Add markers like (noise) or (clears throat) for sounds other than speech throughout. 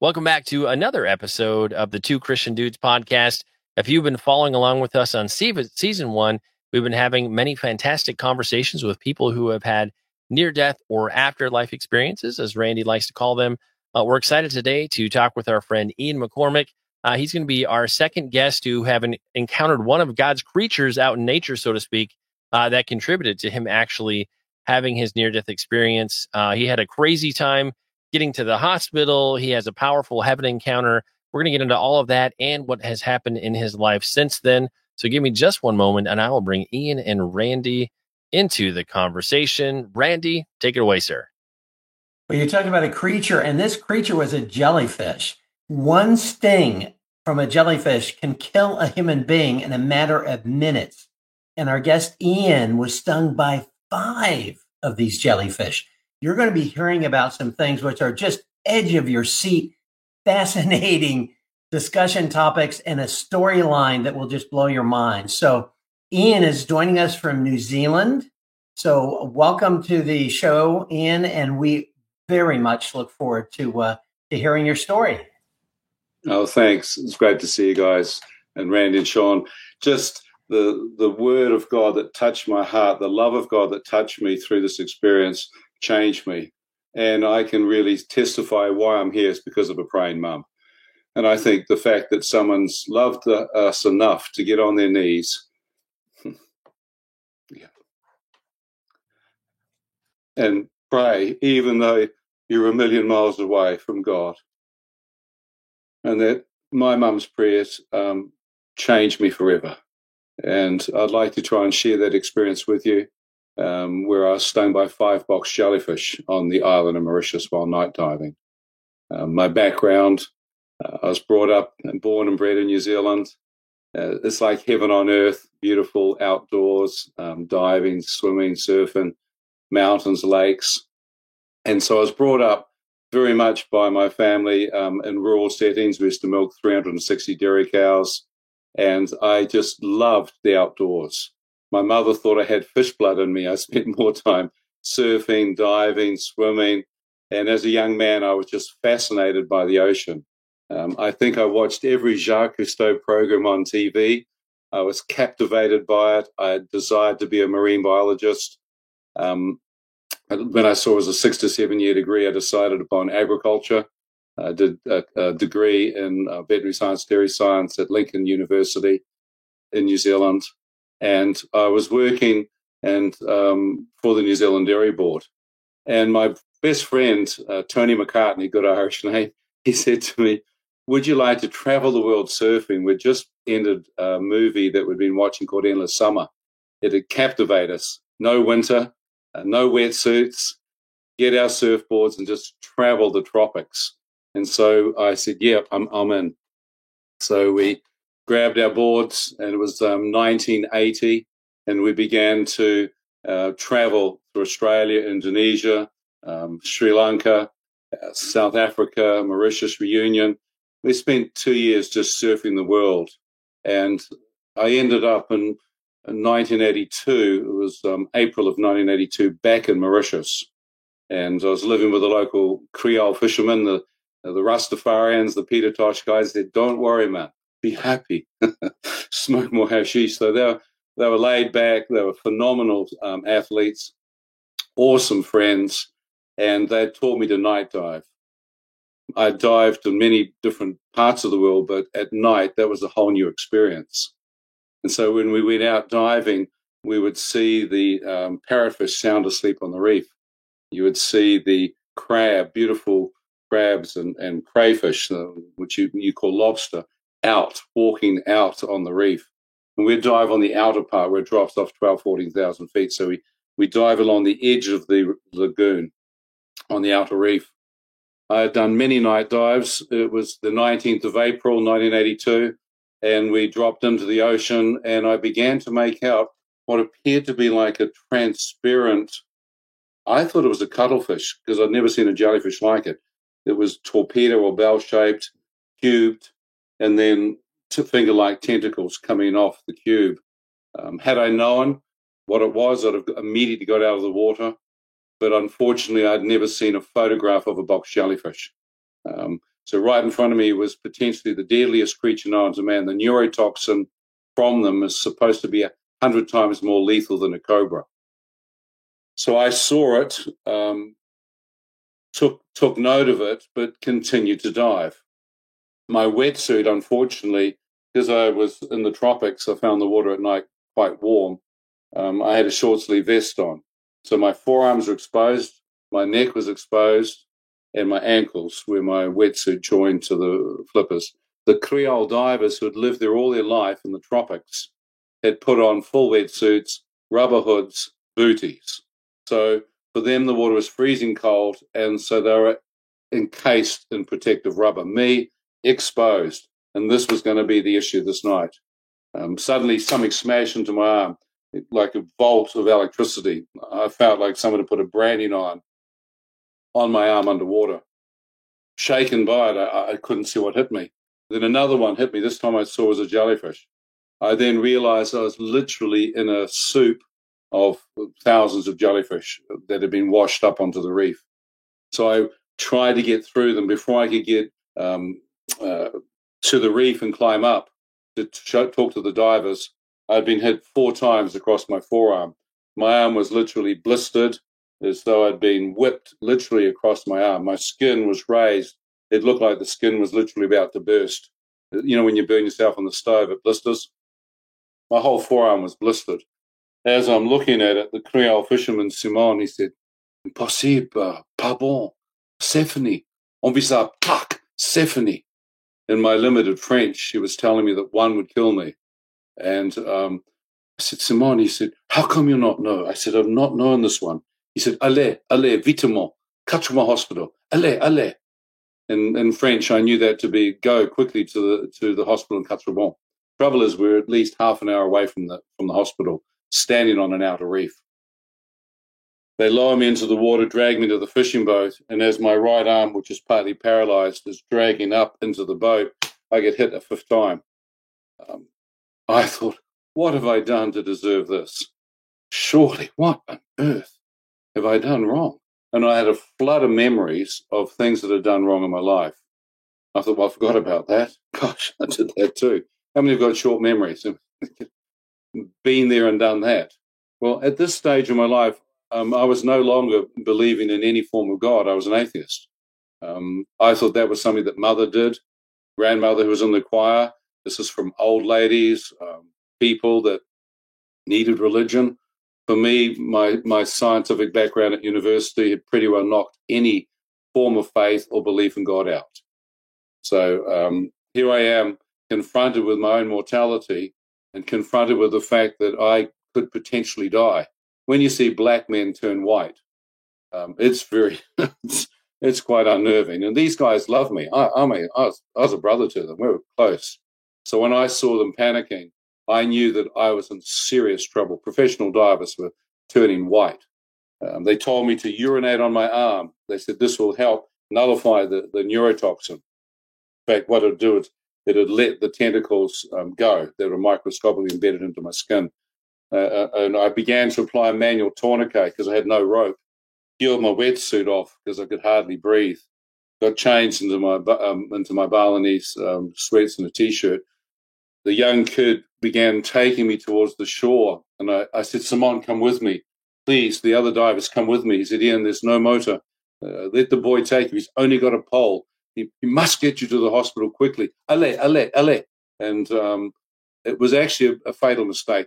Welcome back to another episode of the Two Christian Dudes podcast. If you've been following along with us on season one, we've been having many fantastic conversations with people who have had near death or afterlife experiences, as Randy likes to call them. Uh, we're excited today to talk with our friend Ian McCormack. Uh, he's going to be our second guest who have an, encountered one of God's creatures out in nature, so to speak, uh, that contributed to him actually having his near death experience. Uh, he had a crazy time getting to the hospital. He has a powerful heaven encounter. We're going to get into all of that and what has happened in his life since then. So give me just one moment and I will bring Ian and Randy into the conversation. Randy, take it away, sir. Well, you're talking about a creature, and this creature was a jellyfish. One sting from a jellyfish can kill a human being in a matter of minutes. And our guest Ian was stung by five of these jellyfish. You're going to be hearing about some things which are just edge of your seat, fascinating (laughs) discussion topics, and a storyline that will just blow your mind. So, Ian is joining us from New Zealand. So, welcome to the show, Ian, and we very much look forward to uh, to hearing your story. Oh, thanks. It's great to see you guys and Randy and Sean. Just the the word of God that touched my heart, the love of God that touched me through this experience, changed me, and I can really testify why I'm here is because of a praying mum. And I think the fact that someone's loved us enough to get on their knees, (laughs) yeah, and pray, even though you're a million miles away from God, and that my mum's prayers um, changed me forever. And I'd like to try and share that experience with you, um, where I was stung by five box jellyfish on the island of Mauritius while night diving. Um, my background, uh, I was brought up and born and bred in New Zealand. Uh, it's like heaven on earth, beautiful outdoors, um, diving, swimming, surfing, mountains, lakes. And so I was brought up very much by my family um, in rural settings. We used to milk 360 dairy cows and I just loved the outdoors. My mother thought I had fish blood in me. I spent (laughs) more time surfing, diving, swimming. And as a young man, I was just fascinated by the ocean. Um, I think I watched every Jacques Cousteau program on TV. I was captivated by it. I desired to be a marine biologist. Um, when I saw it was a six to seven year degree, I decided upon agriculture. I did a, a degree in uh, veterinary science, dairy science at Lincoln University in New Zealand, and I was working and um, for the New Zealand Dairy Board. And my best friend, uh, Tony McCartney, good Irish (laughs) name, he said to me, "Would you like to travel the world surfing?" We'd just ended a movie that we'd been watching called Endless Summer. It had captivated us. No winter, uh, no wetsuits. Get our surfboards and just travel the tropics. And so I said, yeah, I'm, I'm in. So we grabbed our boards and it was um, 1980 and we began to uh, travel through Australia, Indonesia, um, Sri Lanka, uh, South Africa, Mauritius Reunion. We spent two years just surfing the world. And I ended up in, in 1982, it was um, April of 1982, back in Mauritius. And I was living with a local Creole fisherman. The the Rastafarians, the Peter Tosh guys said, "Don't worry, man, be happy, (laughs) smoke more hashish." So they were they were laid back. They were phenomenal um, athletes, awesome friends, and they taught me to night dive. I dived in many different parts of the world, but at night that was a whole new experience. And so when we went out diving, we would see the um, parrotfish sound asleep on the reef. You would see the crab, beautiful crabs and, and crayfish, uh, which you, you call lobster, out, walking out on the reef. And we dive on the outer part where it drops off 12, 14,000 feet. So we, we dive along the edge of the lagoon on the outer reef. I had done many night dives. It was the 19th of April, 1982, and we dropped into the ocean, and I began to make out what appeared to be like a transparent. I thought it was a cuttlefish because I'd never seen a jellyfish like it. It was torpedo or bell shaped, cubed, and then finger like tentacles coming off the cube. Um, had I known what it was, I'd have immediately got out of the water. But unfortunately, I'd never seen a photograph of a box jellyfish. Um, So right in front of me was potentially the deadliest creature known to man. The neurotoxin from them is supposed to be a hundred times more lethal than a cobra. So I saw it, um, took took note of it, but continued to dive. My wetsuit, unfortunately, because I was in the tropics, I found the water at night quite warm. Um, I had a short sleeve vest on, so my forearms were exposed, my neck was exposed, and my ankles, where my wetsuit joined to the flippers. The Creole divers who had lived there all their life in the tropics had put on full wetsuits, rubber hoods, booties. So for them, the water was freezing cold, and so they were encased in protective rubber. Me, exposed, and this was going to be the issue this night. Um, suddenly, something smashed into my arm, like a bolt of electricity. I felt like someone had put a branding on on my arm underwater. Shaken by it, I, I couldn't see what hit me. Then another one hit me. This time I saw was a jellyfish. I then realized I was literally in a soup of thousands of jellyfish that had been washed up onto the reef. So I tried to get through them before I could get um, uh, to the reef and climb up to show, talk to the divers. I'd been hit four times across my forearm. My arm was literally blistered as though I'd been whipped literally across my arm. My skin was raised. It looked like the skin was literally about to burst. You know, when you burn yourself on the stove, it blisters. My whole forearm was blistered. As I'm looking at it, the Creole fisherman Simon, he said, Impossible, pas bon, Stephanie, on visa, tac, Stephanie. In my limited French, she was telling me that one would kill me. And um, I said, Simon, he said, how come you not know? I said, I've not known this one. He said, allez, allez, vitement, Quatre hospital, allez, allez. In, in French, I knew that to be go quickly to the to the hospital in Quatre Trouble is, we're at least half an hour away from the from the hospital, standing on an outer reef. They lower me into the water, drag me to the fishing boat, and as my right arm, which is partly paralyzed, is dragging up into the boat, I get hit a fifth time. Um, I thought, what have I done to deserve this? Surely, what on earth have I done wrong? And I had a flood of memories of things that had done wrong in my life. I thought, well, I forgot about that. (laughs) Gosh, I did that too. How many have got short memories? (laughs) Been there and done that. Well, at this stage of my life, um, I was no longer believing in any form of God. I was an atheist. Um, I thought that was something that mother did, grandmother who was in the choir. This is from old ladies, um, people that needed religion. For me, my, my scientific background at university had pretty well knocked any form of faith or belief in God out. So um, here I am, confronted with my own mortality and confronted with the fact that I could potentially die when you see black men turn white, um, it's very, (laughs) it's, it's, quite unnerving. And these guys love me. I, I mean, I was, I was, a brother to them. We were close. So when I saw them panicking, I knew that I was in serious trouble. Professional divers were turning white. Um, they told me to urinate on my arm. They said this will help nullify the, the neurotoxin. In fact, what it would do is it would let the tentacles um, go that were microscopically embedded into my skin. Uh, uh, and I began to apply a manual tourniquet because I had no rope. Peeled my wetsuit off because I could hardly breathe. Got changed into my um, into my Balinese um, sweats and a t-shirt. The young kid began taking me towards the shore, and I, I said, "Simon, come with me, please." The other divers come with me. He said, "Ian, there's no motor. Uh, let the boy take you. He's only got a pole. He, he, must get you to the hospital quickly. Allez, allez, allez." And um, it was actually a, a fatal mistake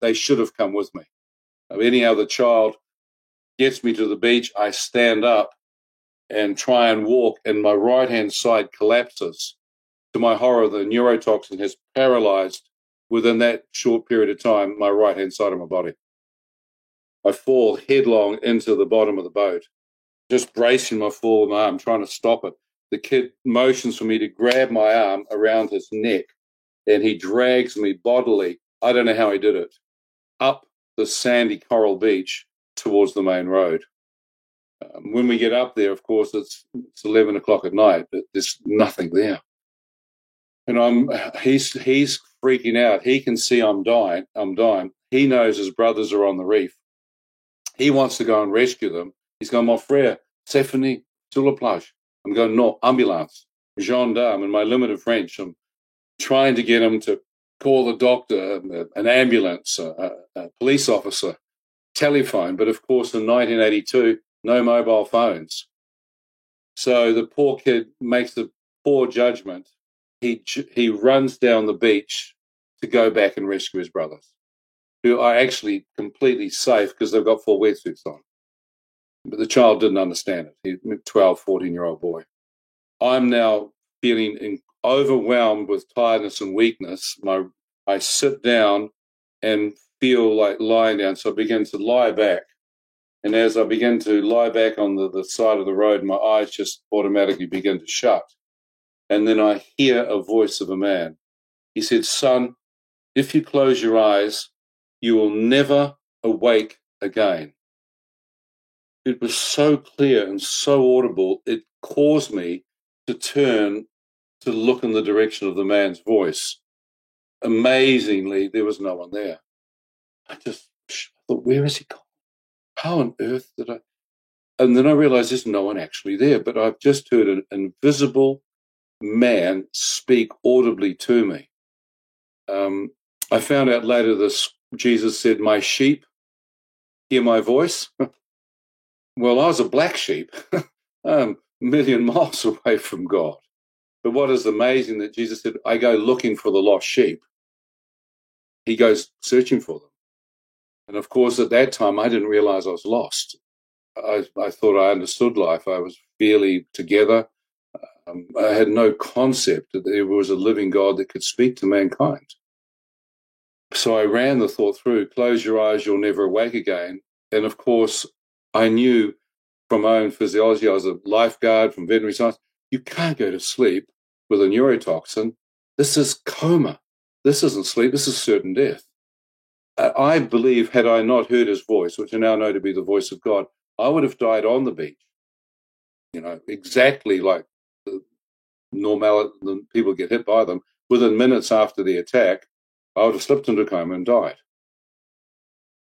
they should have come with me. If any other child gets me to the beach, I stand up and try and walk, and my right hand side collapses. To my horror, the neurotoxin has paralyzed within that short period of time my right hand side of my body. I fall headlong into the bottom of the boat, just bracing my forward arm, trying to stop it. The kid motions for me to grab my arm around his neck, and he drags me bodily I don't know how he did it, up the sandy coral beach towards the main road. Um, when we get up there, of course, it's, it's 11 o'clock at night, but there's nothing there. And I'm, he's, he's freaking out. He can see I'm dying. I'm dying. He knows his brothers are on the reef. He wants to go and rescue them. He's going, mon frère, Stephanie, sur la plage. I'm going, no, ambulance. gendarme in my limited French. I'm trying to get him to call the doctor, um, uh, an ambulance, a, a police officer, telephone. But of course, in 1982, no mobile phones. So the poor kid makes a poor judgment. He he runs down the beach to go back and rescue his brothers, who are actually completely safe because they've got full wetsuits on. But the child didn't understand it. He's a 12, 14 year old boy. I'm now feeling overwhelmed with tiredness and weakness. My I sit down and feel like lying down. So I begin to lie back. And as I begin to lie back on the, the side of the road, my eyes just automatically begin to shut. And then I hear a voice of a man. He said, Son, if you close your eyes, you will never awake again. It was so clear and so audible, it caused me to turn to look in the direction of the man's voice. Amazingly, there was no one there. I just thought, where is he gone? How on earth did I? And then I realized there's no one actually there, but I've just heard an invisible man speak audibly to me. Um, I found out later this Jesus said, My sheep hear my voice. (laughs) well, I was a black sheep, (laughs) um, a million miles (laughs) away from God. But what is amazing that Jesus said, I go looking for the lost sheep. He goes searching for them. And of course, at that time, I didn't realize I was lost. I, I thought I understood life. I was fairly together. Um, I had no concept that there was a living God that could speak to mankind. So I ran the thought through close your eyes, you'll never awake again. And of course, I knew from my own physiology, I was a lifeguard from veterinary science, you can't go to sleep with a neurotoxin. This is coma. This isn't sleep, this is certain death. I believe, had I not heard his voice, which I now know to be the voice of God, I would have died on the beach. You know, exactly like the normal the people get hit by them. Within minutes after the attack, I would have slipped into coma and died.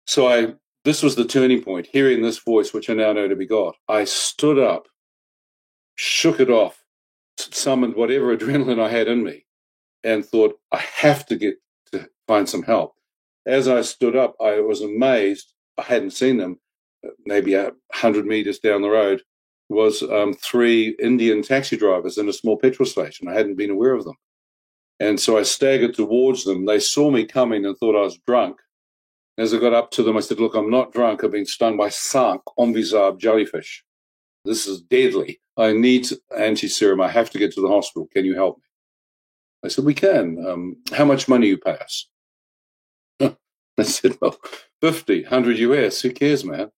So I this was the turning point, hearing this voice, which I now know to be God. I stood up, shook it off, summoned whatever adrenaline I had in me, and thought, I have to get to find some help as I stood up, I was amazed. I hadn't seen them. Maybe a hundred meters down the road was um, three Indian taxi drivers in a small petrol station. I hadn't been aware of them, and so I staggered towards them. They saw me coming and thought I was drunk. As I got up to them, I said, "Look, I'm not drunk. I've been stung by Sank envisage jellyfish. This is deadly. I need anti serum. I have to get to the hospital. Can you help me?" I said, "We can. Um, how much money you pay us?" (laughs) I said, well, 50, 100 US, who cares, man?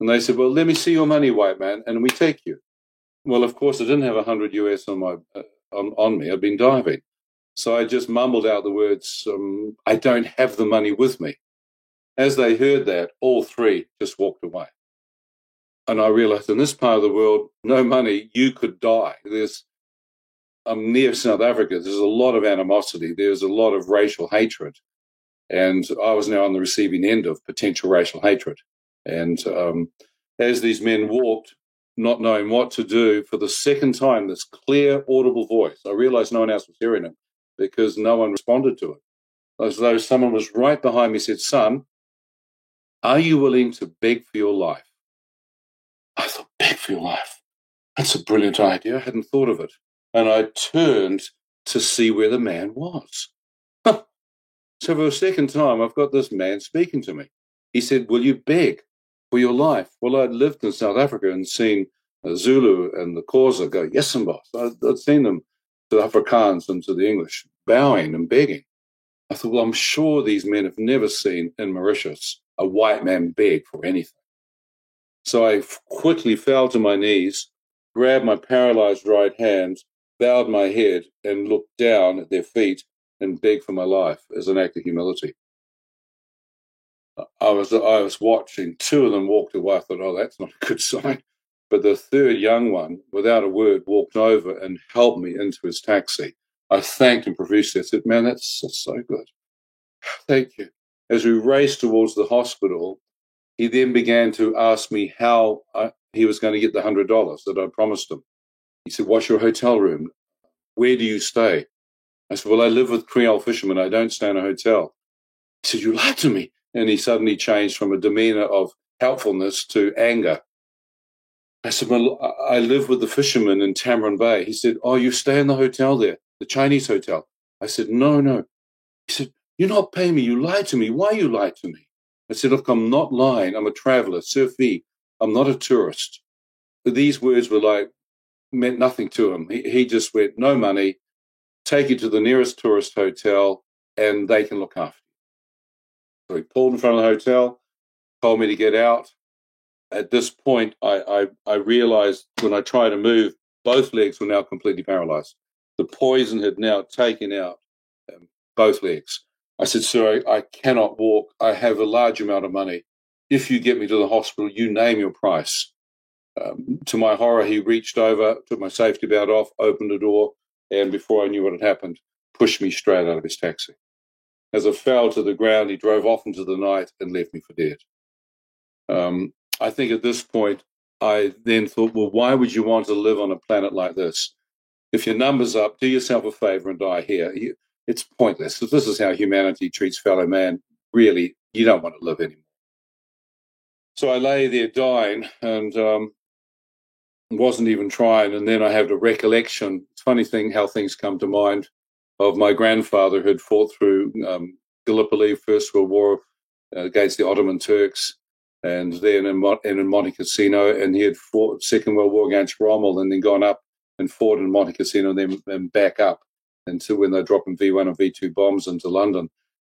And they said, well, let me see your money, white man, and we take you. Well, of course, I didn't have 100 US on, my, uh, on, on me. I'd been diving. So I just mumbled out the words, um, I don't have the money with me. As they heard that, all three just walked away. And I realized in this part of the world, no money, you could die. There's, I'm near South Africa. There's a lot of animosity. There's a lot of racial hatred. And I was now on the receiving end of potential racial hatred. And um, as these men walked, not knowing what to do, for the second time, this clear, audible voice, I realized no one else was hearing it because no one responded to it. As though someone was right behind me, said, Son, are you willing to beg for your life? For your life. That's a brilliant idea. I hadn't thought of it. And I turned to see where the man was. (laughs) So for a second time, I've got this man speaking to me. He said, Will you beg for your life? Well, I'd lived in South Africa and seen Zulu and the Xhosa go, Yes, and boss. I'd, I'd seen them to the Afrikaans and to the English bowing and begging. I thought, Well, I'm sure these men have never seen in Mauritius a white man beg for anything. So I quickly fell to my knees, grabbed my paralyzed right hand, bowed my head, and looked down at their feet and begged for my life as an act of humility. I was I was watching. Two of them walked away. I thought, oh, that's not a good (laughs) sign. But the third young one, without a word, walked over and helped me into his taxi. I thanked him profusely. I said, man, that's, that's so good. (sighs) Thank you. As we raced towards the hospital, he then began to ask me how I, he was going to get the hundred dollars that I promised him. He said, "What's your hotel room?" Where do you stay? I said, Well, I live with Creole fishermen. I don't stay in a hotel. He said, You lied to me. And he suddenly changed from a demeanor of helpfulness to anger. I said, Well, I live with the fishermen in Tamarin Bay. He said, Oh, you stay in the hotel there, the Chinese hotel. I said, No, no. He said, You're not paying me. You lied to me. Why you lied to me? I said, Look, I'm not lying. I'm a traveler, surfy. I'm not a tourist. But these words were like, meant nothing to him. He, he just went, No money, take you to the nearest tourist hotel, and they can look after you. So he pulled in front of the hotel, told me to get out at this point, I, I, I realized when I tried to move, both legs were now completely paralyzed. The poison had now taken out um, both legs. I said, Sir, I, I cannot walk. I have a large amount of money. If you get me to the hospital, you name your price. Um, to my horror, he reached over, took my safety belt off, opened the door, and before I knew what had happened, pushed me straight out of his taxi. As I fell to the ground, he drove off into the night and left me for dead. Um, I think at this point, I then thought, well, why would you want to live on a planet like this? If your number's up, do yourself a favor and die here. It's pointless. This is how humanity treats fellow man, really, you don't want to live anymore. So I lay there dying and um, wasn't even trying. And then I have a recollection. Funny thing how things come to mind of my grandfather who had fought through um, Gallipoli, First World War uh, against the Ottoman Turks and then in, in Monte Cassino, and he had fought Second World War against Rommel, and then gone up and fought in Monte Cassino, and then and back up until when they're dropping V1 and V2 bombs into London.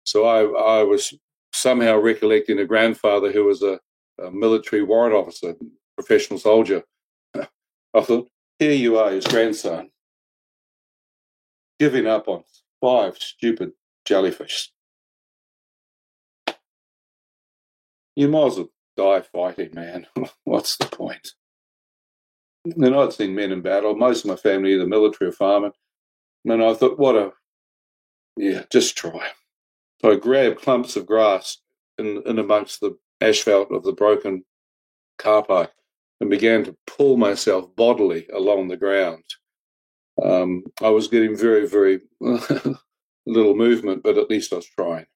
So I, I was somehow recollecting a grandfather who was a, a military warrant officer, professional soldier. (laughs) I thought, here you are, his grandson, giving up on five stupid jellyfish. You might as well die fighting, man. (laughs) What's the point? And I'd seen men in battle. Most of my family either military or farming. And I thought, what a, yeah, just try. So I grabbed clumps of grass in, in amongst the asphalt of the broken car park and began to pull myself bodily along the ground. Um, I was getting very, very (laughs) little movement, but at least I was trying.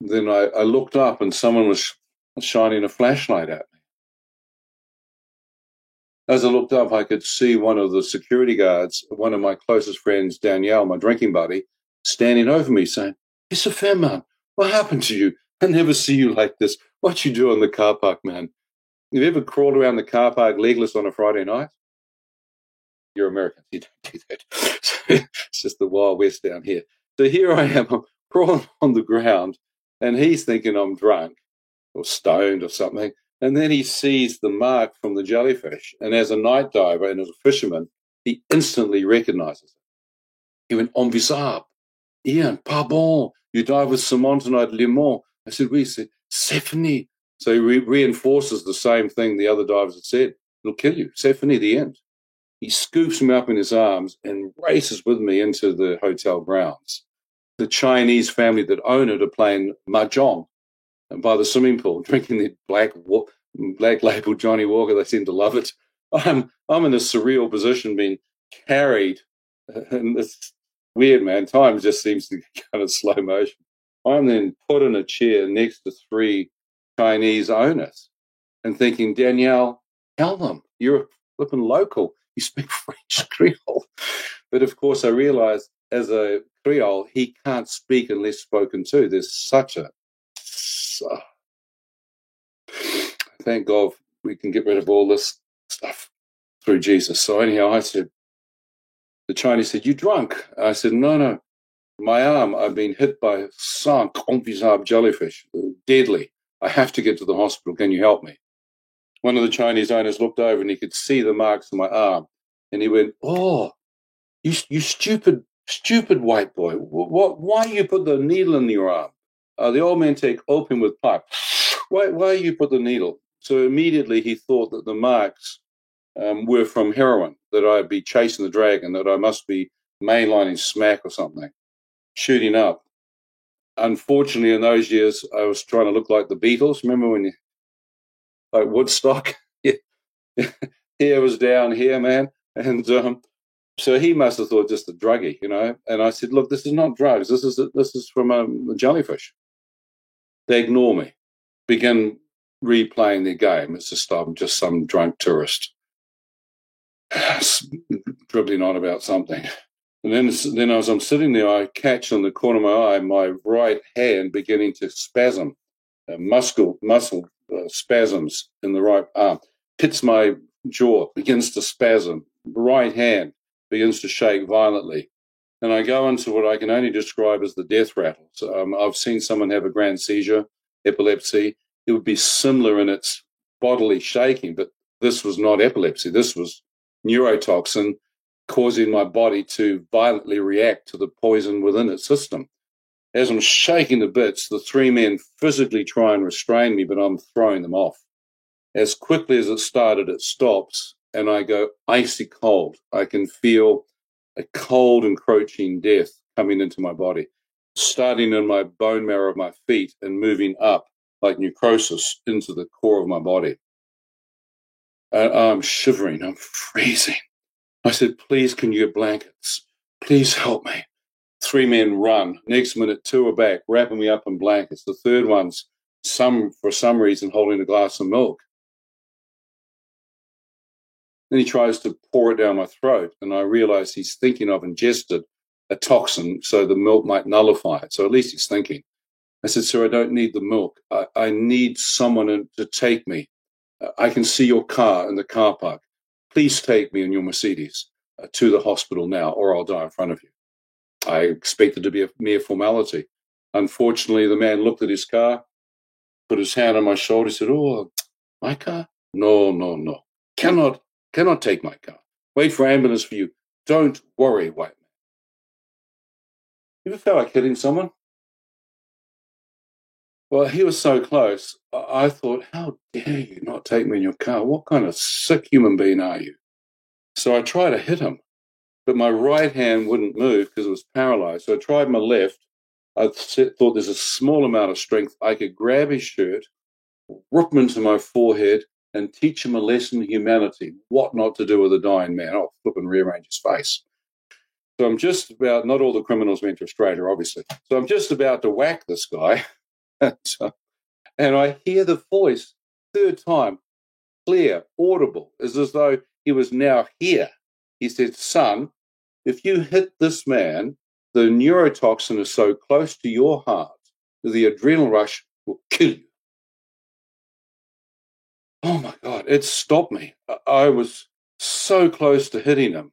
Then I, I looked up and someone was shining a flashlight at me. As I looked up, I could see one of the security guards, one of my closest friends, Danielle, my drinking buddy, standing over me saying, It's a fair man. What happened to you? I never see you like this. What you do in the car park, man? Have you ever crawled around the car park legless on a Friday night? You're American. You don't do that. (laughs) it's just the Wild West down here. So here I am, I'm crawling on the ground, and he's thinking I'm drunk or stoned or something. And then he sees the mark from the jellyfish. And as a night diver and as a fisherman, he instantly recognizes it. He went, En visable. Ian, pardon, you dive with Simon tonight at Le Morne. I said, we said, Stephanie. So he re- reinforces the same thing the other divers had said. It'll kill you. Stephanie, the end. He scoops me up in his arms and races with me into the hotel grounds. The Chinese family that own it are playing mahjong by the swimming pool, (laughs) drinking the black black label Johnnie Walker. They seem to love it. (laughs) I'm I'm in a surreal position, being carried, (laughs) and it's weird, man. Time just seems to go in slow motion. I'm then put in a chair next to three Chinese owners, and thinking, Danielle, tell them you're a flipping local. You speak French Creole, but of course, I realized as a Creole, he can't speak unless spoken to. There's such a uh, thank God we can get rid of all this stuff through Jesus. So anyhow, I said, the Chinese said, "You drunk?" I said, "No, no, my arm. I've been hit by cinq envisable jellyfish, deadly. I have to get to the hospital. Can you help me?" One of the Chinese owners looked over and he could see the marks on my arm, and he went, "Oh, you, you stupid, stupid white boy! What? Why you put the needle in your arm?" Uh, the old man take opium with pipe. Why, why you put the needle? So immediately he thought that the marks um, were from heroin, that I'd be chasing the dragon, that I must be mainlining smack or something, shooting up. Unfortunately, in those years, I was trying to look like the Beatles. Remember when you, like Woodstock? (laughs) hair (laughs) was down here, man. And um, So he must have thought just a druggie, you know. And I said, look, this is not drugs. This is this is from a, a jellyfish. They ignore me, begin replaying their game. It's just I'm just some drunk tourist (sighs) dribbling on about something. And then, then as I'm sitting there, I catch on the corner of my eye my right hand beginning to spasm, uh, muscle muscle uh, spasms in the right arm. Hits my jaw, begins to spasm. Right hand begins to shake violently. And I go into what I can only describe as the death rattle. Um, I've seen someone have a grand seizure, epilepsy. It would be similar in its bodily shaking, but this was not epilepsy. This was neurotoxin causing my body to violently react to the poison within its system. As I'm shaking to bits, the three men physically try and restrain me, but I'm throwing them off. As quickly as it started, it stops, and I go icy cold. I can feel a cold, encroaching death coming into my body, starting in my bone marrow of my feet and moving up like necrosis into the core of my body. Uh, I'm shivering, I'm freezing. I said, please, can you get blankets? Please help me. Three men run. Next minute, two are back, wrapping me up in blankets. The third one's some, for some reason, holding a glass of milk. Then he tries to pour it down my throat, and I realize he's thinking I've ingested a toxin so the milk might nullify it. So at least he's thinking. I said, Sir, I don't need the milk. I, I need someone to take me. I can see your car in the car park. Please take me in your Mercedes uh, to the hospital now, or I'll die in front of you. I expected to be a mere formality. Unfortunately, the man looked at his car, put his hand on my shoulder, said, Oh, my car? No, no, no. Cannot, cannot take my car. Wait for ambulance for you. Don't worry, white man. You ever feel like hitting someone? Well, he was so close. I thought, how dare you not take me in your car? What kind of sick human being are you? So I tried to hit him, but my right hand wouldn't move because it was paralyzed. So I tried my left. I thought there's a small amount of strength. I could grab his shirt, rip him into my forehead, and teach him a lesson in humanity, what not to do with a dying man. Oh, flip and rearrange his face. So I'm just about, not all the criminals went to Australia, obviously. So I'm just about to whack this guy. (laughs) and uh, and I hear the voice, third time, clear, audible, as, as though he was now here. He said, Son, if you hit this man, the neurotoxin is so close to your heart the adrenal rush will kill you. Oh my God, it stopped me. I was so close to hitting him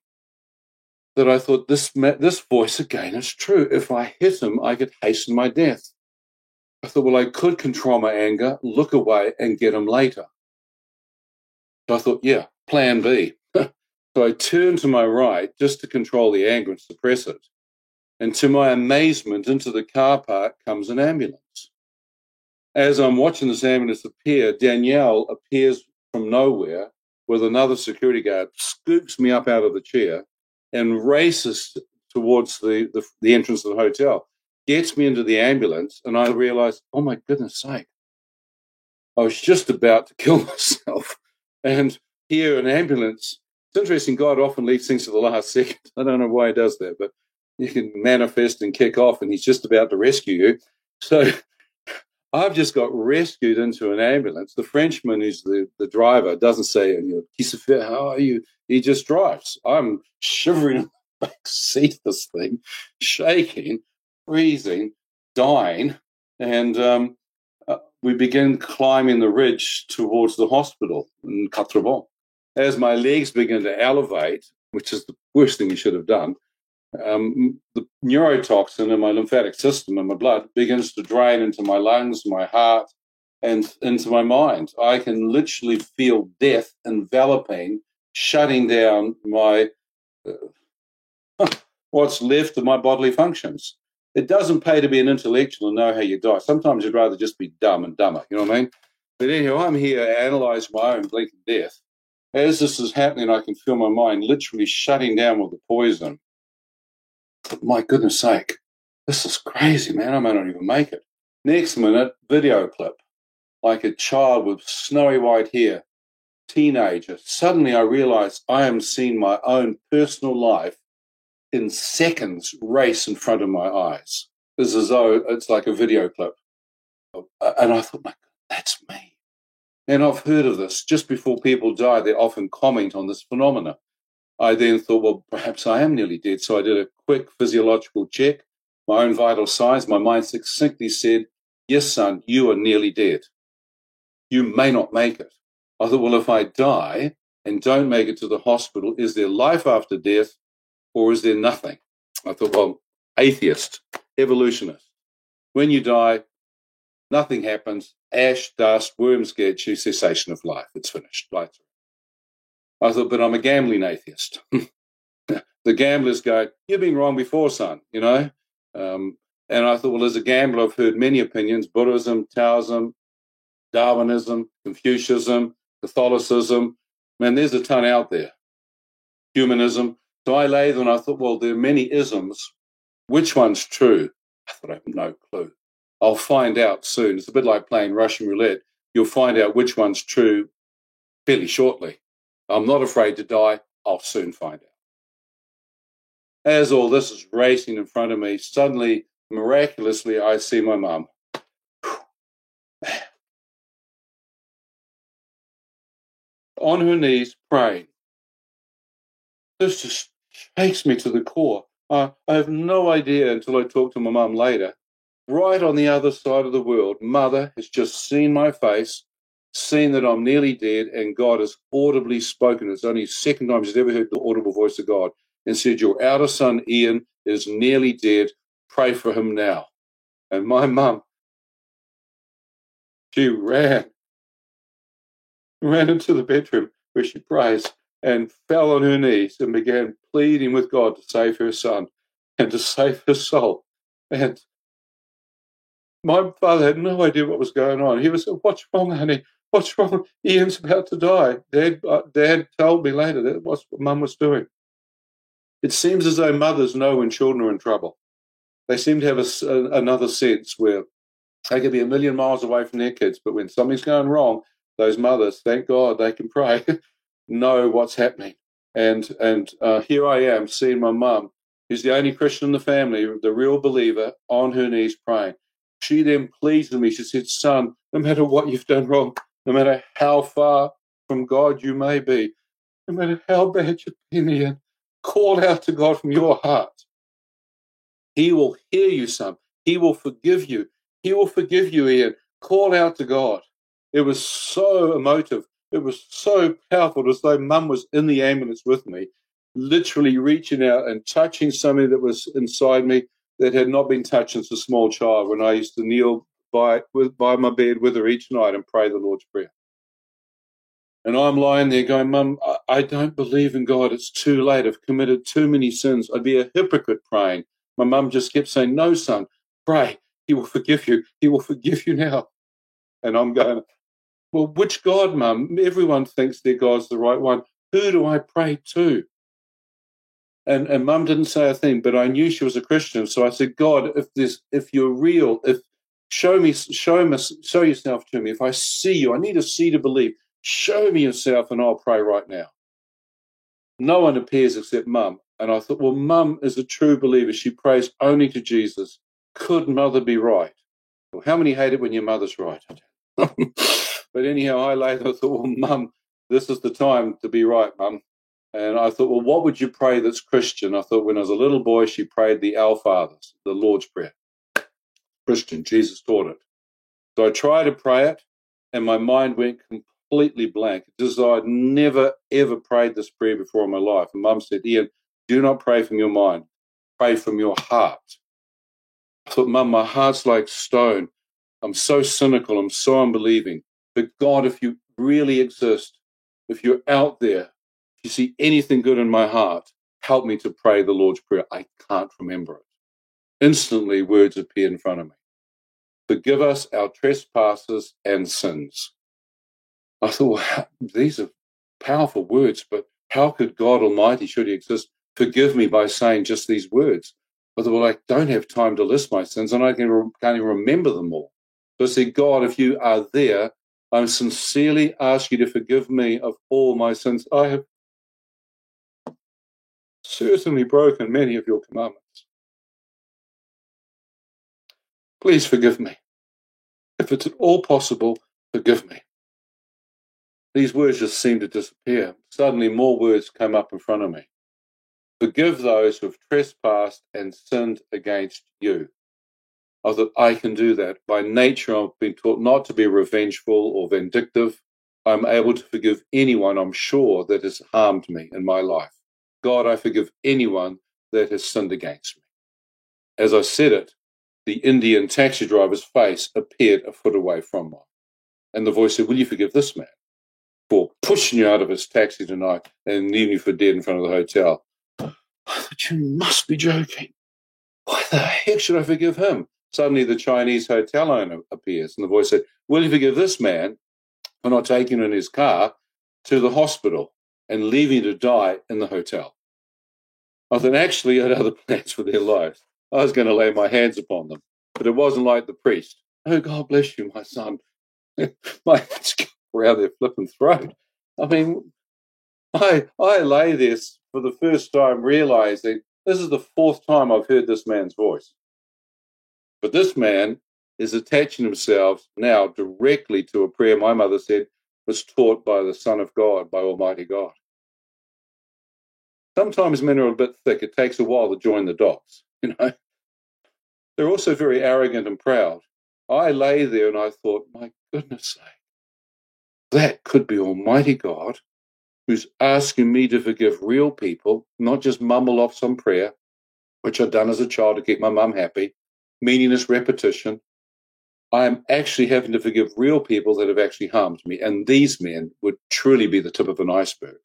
that I thought this, this voice again is true. If I hit him, I could hasten my death. I thought, well, I could control my anger, look away, and get him later. So I thought, yeah, plan B. (laughs) so I turned to my right just to control the anger and suppress it. And to my amazement, into the car park comes an ambulance. As I'm watching this ambulance appear, Danielle appears from nowhere with another security guard, scoops me up out of the chair, and races towards the, the, the entrance of the hotel gets me into the ambulance, and I realize, oh my goodness sake, I was just about to (laughs) kill myself. And here, an ambulance. It's interesting, God often leaves things to the last (laughs) second. I don't know why he does that, but you can manifest and kick off, and he's just about to rescue you. So I've just got rescued into an ambulance. The Frenchman, who's the, the driver, doesn't say, know, how are you? He just drives. I'm shivering in the (laughs) back seat of this thing, shaking freezing, dying, and um, uh, we begin climbing the ridge towards the hospital in Quatre As my legs begin to elevate, which is the worst thing you should have done, um, the neurotoxin in my lymphatic system and my blood begins to drain into my lungs, my heart, and into my mind. I can literally feel death enveloping, shutting down my uh, (laughs) what's left of my bodily functions it doesn't pay to be an intellectual and know how you die. Sometimes you'd rather just be dumb and dumber. You know what I mean? But anyhow, I'm here analysing my own blinking death. As this is happening, I can feel my mind literally shutting down with the poison. My goodness sake, this is crazy, man. I may not even make it. Next minute, video clip. Like a child with snowy white hair, teenager. Suddenly I realize I am seeing my own personal life in seconds race in front of my eyes. It's as though it's like a video clip. And I thought, my God, that's me. And I've heard of this. Just before people die, they often comment on this phenomena. I then thought, well, perhaps I am nearly dead. So I did a quick physiological check, my own vital signs. My mind succinctly said, yes, son, you are nearly dead. You may not make it. I thought, well, if I die and don't make it to the hospital, is there life after death or is there nothing? I thought, well, atheist, evolutionist. When you die, nothing happens. Ash, dust, worms get you, cessation of life. It's finished. Lights I thought, but I'm a gambling atheist. (laughs) the gamblers go, You've been wrong before, son, you know? Um, and I thought, well, as a gambler, I've heard many opinions Buddhism, Taoism, Darwinism, Confucianism, Catholicism. Man, there's a ton out there. Humanism. So I lay there and I thought, well, there are many isms. Which one's true? I thought, I have no clue. I'll find out soon. It's a bit like playing Russian roulette. You'll find out which one's true fairly shortly. I'm not afraid to die. I'll soon find out. As all this is racing in front of me, suddenly, miraculously, I see my mum. (sighs) On her knees, praying. This just shakes me to the core. I have no idea until I talk to my mum later. Right on the other side of the world, mother has just seen my face seen that I'm nearly dead, and God has audibly spoken. It's only second time she's ever heard the audible voice of God and said, Your outer son Ian is nearly dead. Pray for him now. And my (laughs) mum, she ran, ran into the bedroom where she prays and fell on her knees and began pleading with God to save her son and to save her soul. And my father had no idea what was going on. He was, What's wrong, honey? What's wrong? Ian's about to die. Dad, uh, Dad told me later that was what Mum was doing. It seems as though mothers know when children are in trouble. They seem to have a, a, another sense where they could be a million miles away from their kids, but when something's going wrong, those mothers, thank God, they can pray, (laughs) know what's happening. And and uh, here I am seeing my mum, who's the only Christian in the family, the real believer, on her knees praying. She then pleads with me. She said, "Son, no matter what you've done wrong, no matter how far from God you may be, no matter how bad you've been in, call out to God from your heart. He will hear you, some. He will forgive you. He will forgive you, Ian. Call out to God. It was so emotive. It was so powerful. as though mum was in the ambulance with me, literally reaching out and touching something that was inside me that had not been touched since a small child when I used to kneel by, with, by my bed with her each night and pray the Lord's Prayer. And I'm lying there going, Mum, I, don't believe in God. It's too late. I've committed too many sins. I'd be a hypocrite praying. My mum just kept saying, No, son, pray. He will forgive you. He will forgive you now. And I'm going, Well, which God, mum? Everyone thinks their God's the right one. Who do I pray to? And and mum didn't say a thing, but I knew she was a Christian. So I said, God, if this if you're real, if Show me, show me, show yourself to me. If I see you, I need to see to believe. Show me yourself, and I'll pray right now. No one appears except Mum, and I thought, well, Mum is a true believer. She prays only to Jesus. Could Mother be right? Well, how many hate it when your mother's right? (laughs) but anyhow, I later (laughs) thought, well, Mum, this is the time to be right, Mum. And I thought, well, what would you pray that's Christian? I thought when I was a little boy, she prayed the Our Fathers, the Lord's Prayer. Christian. Jesus taught it. So I tried to pray it, and my mind went completely blank. As I'd never, ever prayed this prayer before in my life. And mum said, Ian, do not pray from your mind, pray from your heart. I thought, Mum, my heart's like stone. I'm so cynical. I'm so unbelieving. But God, if you really exist, if you're out there, if you see anything good in my heart, help me to pray the Lord's Prayer. I can't remember it. Instantly, words appear in front of me. Forgive us our trespasses and sins. I thought, well, these are powerful words, but how could God Almighty, should He exist, forgive me by saying just these words? I thought, well, I don't have time to list my sins and I can't even remember them all. So I said, God, if you are there, I sincerely ask you to forgive me of all my sins. I have certainly broken many of your commandments. Please forgive me. If it's at all possible, forgive me. These words just seemed to disappear. Suddenly, more words came up in front of me. Forgive those who have trespassed and sinned against you. I thought, I can do that. By nature, I've been taught not to be revengeful or vindictive. I'm able to forgive anyone, I'm sure, that has harmed me in my life. God, I forgive anyone that has sinned against me. As I said it, the Indian taxi driver's face appeared a foot away from mine. And the voice said, Will you forgive this man for pushing you out of his taxi tonight and leaving you for dead in front of the hotel? I thought, You must be joking. Why the heck should I forgive him? Suddenly, the Chinese hotel owner appears, and the voice said, Will you forgive this man for not taking him in his car to the hospital and leaving to die in the hotel? I thought, actually, I had other (laughs) plans for their lives. I was going to lay my hands upon them. But it wasn't like the priest. Oh, God bless you, my son. (laughs) my hands go around their flipping throat. I mean, I I lay this for the first time realizing this is the fourth time I've heard this man's voice. But this man is attaching himself now directly to a prayer my mother said was taught by the Son of God, by Almighty God. Sometimes men are a bit thick. It takes a while to join the dots, (laughs) you know. They're also very arrogant and proud. I lay there and I thought, my goodness sake, that could be Almighty God who's asking me to forgive real people, not just mumble off some prayer, which I'd done as a child to keep my mum happy, meaningless repetition. I am actually having to forgive real people that have actually harmed me. And these men would truly be the tip of an iceberg.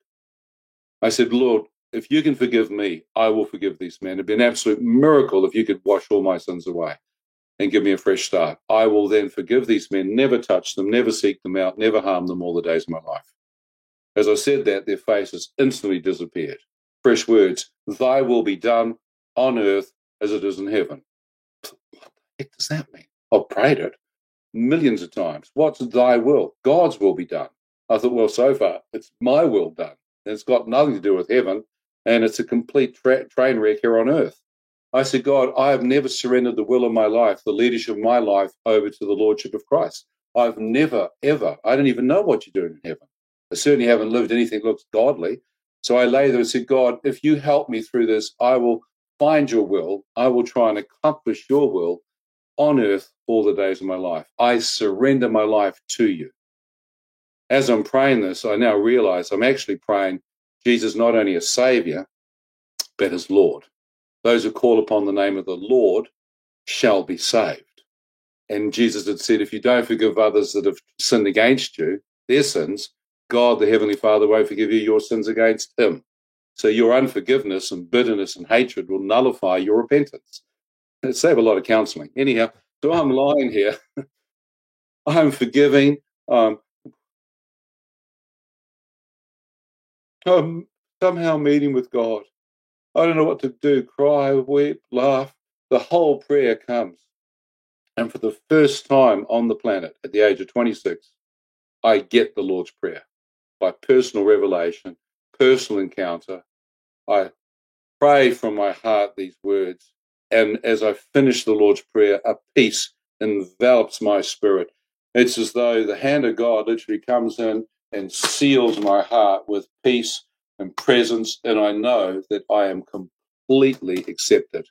I said, Lord, if you can forgive me, I will forgive these men. It'd be an absolute miracle if you could wash all my sins away and give me a fresh start. I will then forgive these men, never touch them, never seek them out, never harm them all the days of my life. As I said that, their faces instantly disappeared. Fresh words, Thy will be done on earth as it is in heaven. What the heck does that mean? I've prayed it millions of times. What's thy will? God's will be done. I thought, well, so far, it's my will done. And It's got nothing to do with heaven and it's a complete tra- train wreck here on earth. I said, God, I have never surrendered the will of my life, the leadership of my life, over to the Lordship of Christ. I've never, ever, I don't even know what you're doing in heaven. I certainly haven't lived anything that looks godly. So I lay there and said, God, if you help me through this, I will find your will. I will try and accomplish your will on earth all the days of my life. I surrender my life to you. As I'm praying this, I now realize I'm actually praying Jesus not only as Savior, but as Lord. Those who call upon the name of the Lord shall be saved. And Jesus had said, if you don't forgive others that have sinned against you, their sins, God, the Heavenly Father, won't forgive you your sins against Him. So your unforgiveness and bitterness and hatred will nullify your repentance. It'd save a lot of counseling. Anyhow, so I'm lying here. (laughs) I'm forgiving. Um, I'm somehow meeting with God. I don't know what to do cry, weep, laugh. The whole prayer comes. And for the first time on the planet at the age of 26, I get the Lord's Prayer by personal revelation, personal encounter. I pray from my heart these words. And as I finish the Lord's Prayer, a peace envelops my spirit. It's as though the hand of God literally comes in and seals my heart with peace and presence. And I know that I am completely accepted,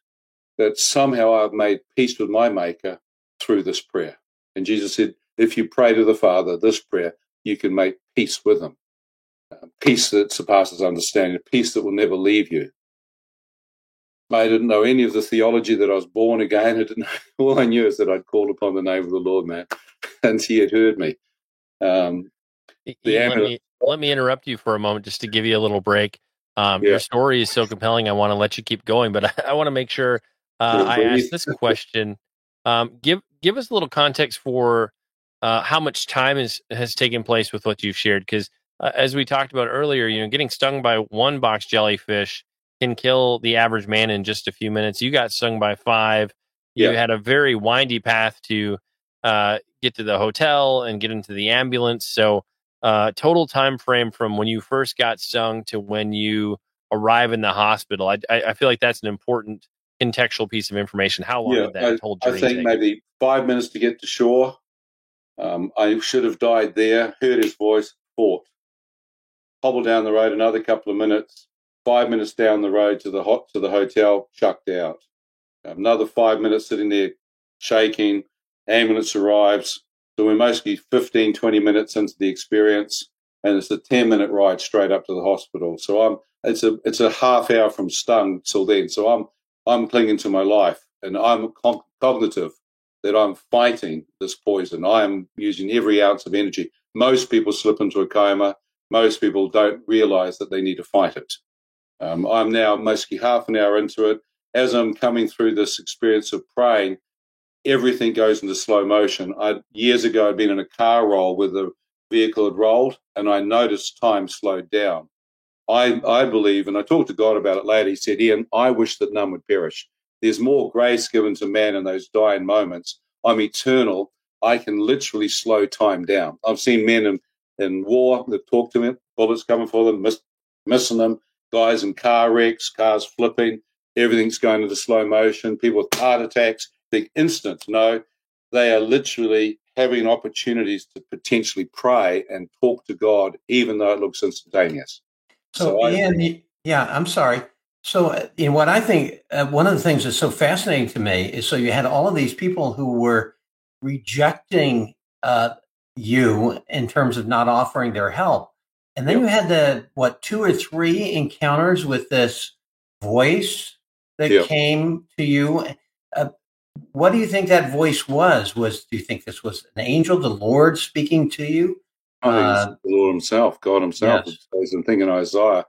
that somehow I've made peace with my Maker through this prayer. And Jesus said, if you pray to the Father this prayer, you can make peace with Him. Uh, peace that surpasses understanding, peace that will never leave you. I didn't know any of the theology that I was born again. I didn't (laughs) know. All I knew is that I'd called upon the name of the Lord, man, (laughs) and He had heard me. Um, the let, me, let me interrupt you for a moment just to give you a little break. Um, yeah. Your story is so compelling. I want to let you keep going, but I, (laughs) I want to make sure uh, I ask this question. Um, give give us a little context for uh, how much time is, has taken place with what you've shared, because uh, as we talked about earlier, you know, getting stung by one box jellyfish can kill the average man in just a few minutes. You got stung by five. You yeah. had a very windy path to uh, get to the hotel and get into the ambulance. So uh, total time frame from when you first got stung to when you arrive in the hospital. I, I, I feel like that's an important contextual piece of information. How long Yeah, did that whole journey I think take? maybe five minutes to get to shore. Um, I should have died there, heard his voice, fought. Hobbled down the road another couple of minutes, five minutes down the road to the hot to the hotel, chucked out. Another five minutes sitting there shaking, ambulance arrives. So we're mostly 15, 20 minutes into the experience, and it's a 10 minute ride straight up to the hospital. So I'm it's a it's a half hour from stung till then. So I'm I'm clinging to my life and I'm cognitive that I'm fighting this poison. I am using every ounce of energy. Most people slip into a coma. Most people don't realize that they need to fight it. Um, I'm now mostly half an hour into it. As I'm coming through this experience of praying, everything goes into slow motion. I, years ago, I'd been in a car roll where the vehicle had rolled, and I noticed time slowed down. I, I believe, and I talked to God about it later. He said, Ian, I wish that none would perish. There's more grace given to man in those dying moments. I'm eternal. I can literally slow time down. I've seen men in, in war that talk to me, bullets coming for them, miss, missing them, guys in car wrecks, cars flipping, everything's going into slow motion, people with heart attacks, big instant. No, they are literally having opportunities to potentially pray and talk to God, even though it looks instantaneous. So, So Ian, y- yeah, I'm sorry. So, uh, you know, what I think uh, one of the things that's so fascinating to me is so you had all of these people who were rejecting uh, you in terms of not offering their help, and then Yep. you had the what two or three encounters with this voice that Yep. came to you. Uh, what do you think that voice was? Was do you think this was an angel, the Lord speaking to you? I think Uh, the Lord Himself, God Himself. Yes. In thinking Isaiah,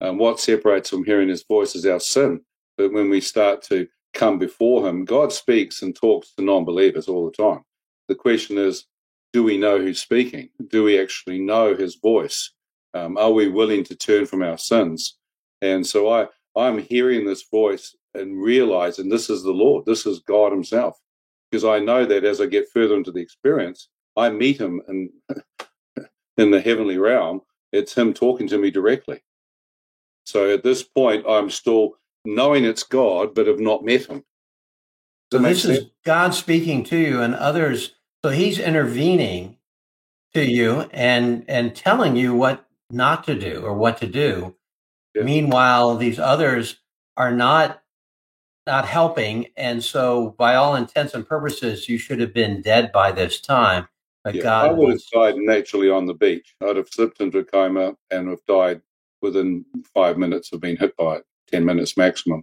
um, what separates from hearing His voice is our sin. But when we start to come before Him, God speaks and talks to non-believers all the time. The question is, do we know who's speaking? Do we actually know His voice? Um, are we willing to turn from our sins? And so I, I'm hearing this voice and realize, and this is the Lord, this is God Himself, because I know that as I get further into the experience, I meet Him and (laughs) in the heavenly realm, it's him talking to me directly. So at this point, I'm still knowing it's God, but have not met him. So Does that make this is? God speaking to you and others. So he's intervening to you and and telling you what not to do or what to do. Yeah. Meanwhile, these others are not not helping, and so by all intents and purposes, you should have been dead by this time. But Yeah, God I would have was died naturally on the beach. I'd have slipped into a coma and have died within five minutes of being hit by it, 10 minutes maximum.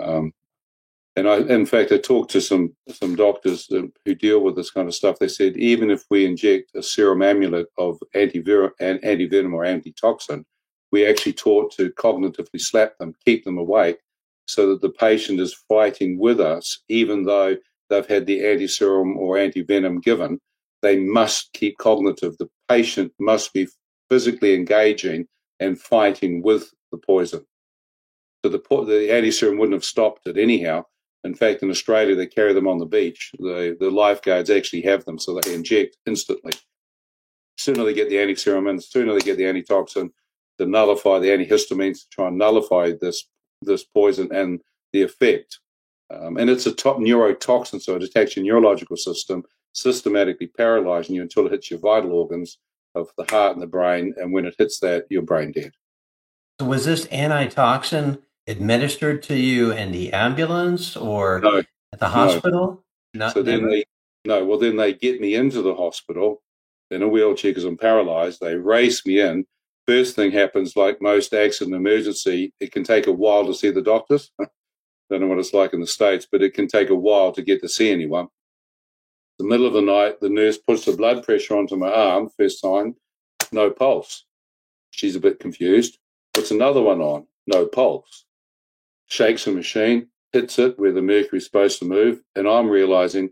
Um, and I, in fact, I talked to some some doctors who deal with this kind of stuff. They said even if we inject a serum amulet of and antivenom or antitoxin, we actually taught to cognitively slap them, keep them awake, so that the patient is fighting with us, even though they've had the antiserum or antivenom given. They must keep cognitive. The patient must be physically engaging and fighting with the poison. So the the antiserum wouldn't have stopped it anyhow. In fact, in Australia, they carry them on the beach. The the lifeguards actually have them, so they inject instantly. Sooner they get the antiserum in, sooner they get the antitoxin to nullify the antihistamines to try and nullify this this poison and the effect. Um, and it's a top neurotoxin, so it attacks your neurological system, systematically paralyzing you until it hits your vital organs of the heart and the brain. And when it hits that, you're brain dead. so was this antitoxin administered to you in the ambulance or No, at the hospital? No. Not, so then never? they no well then they get me into the hospital in a wheelchair because i'm paralyzed they race me in first thing happens like most accident emergency it can take a while to see the doctors. (laughs) Don't know what it's like in the states but it can take a while to get to see anyone. The middle of the night the nurse puts the blood pressure onto my arm first time no pulse. She's a bit confused. Puts another one on no pulse. Shakes the machine hits it where the mercury's supposed to move and i'm realizing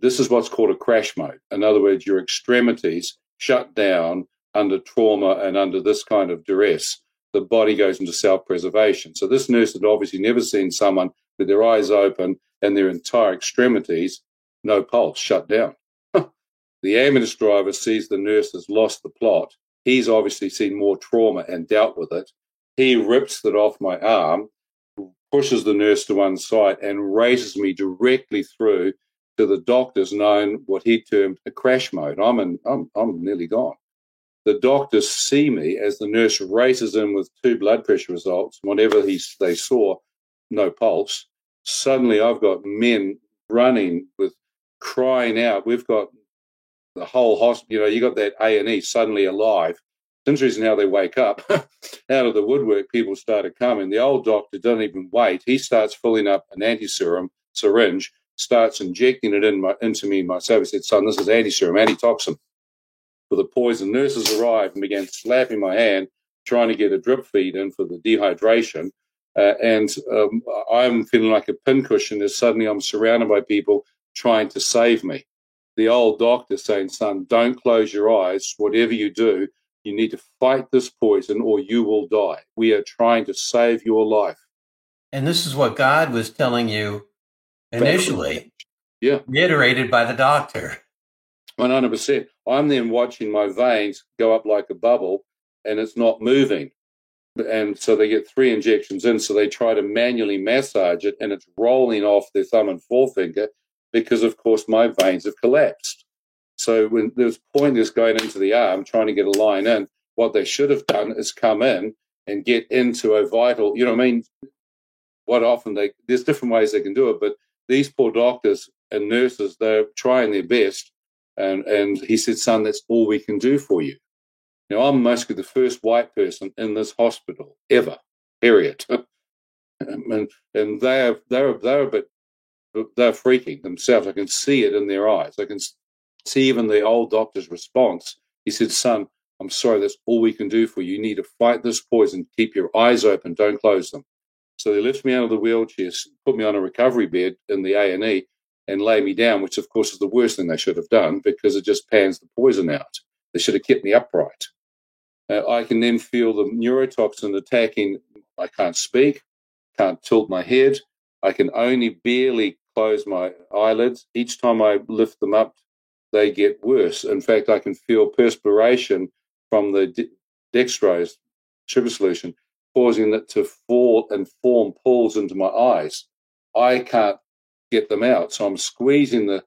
this is what's called a crash mode. In other words, your extremities shut down under trauma and under this kind of duress. The body goes into self preservation. So, this nurse had obviously never seen someone with their eyes open and their entire extremities, no pulse, shut down. (laughs) the ambulance driver sees the nurse has lost the plot. He's obviously seen more trauma and dealt with it. He rips it off my arm, pushes the nurse to one side, and races me directly through to the doctors known what he termed a crash mode. I'm in, I'm I'm nearly gone. The doctors see me as the nurse races in with two blood pressure results, whatever he, they saw, no pulse. Suddenly, I've got men running with crying out. We've got the whole hospital. You know, you got that A and E suddenly alive. It's interesting how they wake up (laughs) out of the woodwork. People started coming. The old doctor doesn't even wait. He starts filling up an anti-serum syringe starts injecting it in my, into me myself. He said, son, this is anti-serum, antitoxin for the poison. Nurses arrived and began slapping my hand, trying to get a drip feed in for the dehydration. Uh, and um, I'm feeling like a pincushion as suddenly I'm surrounded by people trying to save me. The old doctor saying, son, don't close your eyes. Whatever you do, you need to fight this poison or you will die. We are trying to save your life. And this is what God was telling you initially. Yeah. Reiterated by the doctor. 100%. I'm then watching my veins go up like a bubble and it's not moving. And so they get three injections in. So they try to manually massage it and it's rolling off their thumb and forefinger because, of course, my veins have collapsed. So when there's pointers going into the arm trying to get a line in, what they should have done is come in and get into a vital, you know what I mean? What often they, there's different ways they can do it, but these poor doctors and nurses, they're trying their best. And, and he said, son, that's all we can do for you. Now, I'm mostly the first white person in this hospital ever, period. (laughs) and and they're, they're, they're a bit, they're freaking themselves. I can see it in their eyes. I can see even the old doctor's response. He said, son, I'm sorry, that's all we can do for you. You need to fight this poison. Keep your eyes open. Don't close them. So they lift me out of the wheelchair, put me on a recovery bed in the A and lay me down, which of course is the worst thing they should have done because it just pans the poison out. They should have kept me upright. Uh, I can then feel the neurotoxin attacking. I can't speak, can't tilt my head. I can only barely close my eyelids. Each time I lift them up, they get worse. In fact, I can feel perspiration from the dextrose sugar solution causing it to fall and form pools into my eyes. I can't get them out. So I'm squeezing the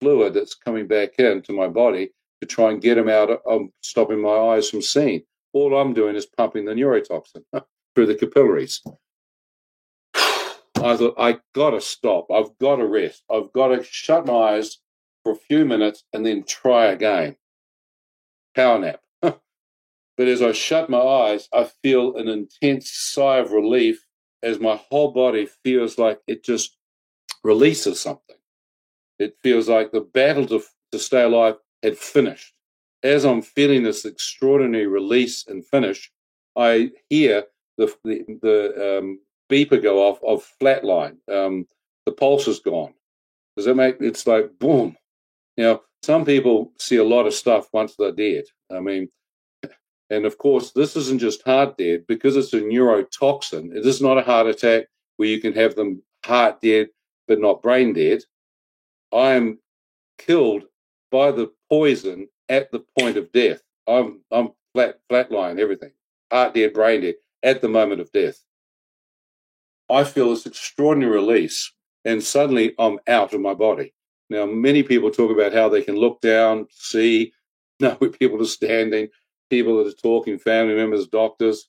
fluid that's coming back into my body to try and get them out. I'm um, stopping my eyes from seeing. All I'm doing is pumping the neurotoxin (laughs) through the capillaries. I thought, I got to stop. I've got to rest. I've got to shut my eyes for a few minutes and then try again. Power nap. (laughs) But as I shut my eyes, I feel an intense sigh of relief as my whole body feels like it just releases something. It feels like the battle to, to stay alive had finished. As I'm feeling this extraordinary release and finish, I hear the the, the um, beeper go off of flatline. Um, the pulse is gone. Does that make it's like boom? Know, some people see a lot of stuff once they're dead. I mean, (clears throat) and of course, this isn't just heart dead because it's a neurotoxin. It is not a heart attack where you can have them heart dead but not brain dead. I am killed by the poison at the point of death. I'm I'm flat flatline everything, heart dead, brain dead at the moment of death. I feel this extraordinary release, and suddenly I'm out of my body. Now, many people talk about how they can look down, see, (laughs) know where people are standing, people that are talking, family members, doctors.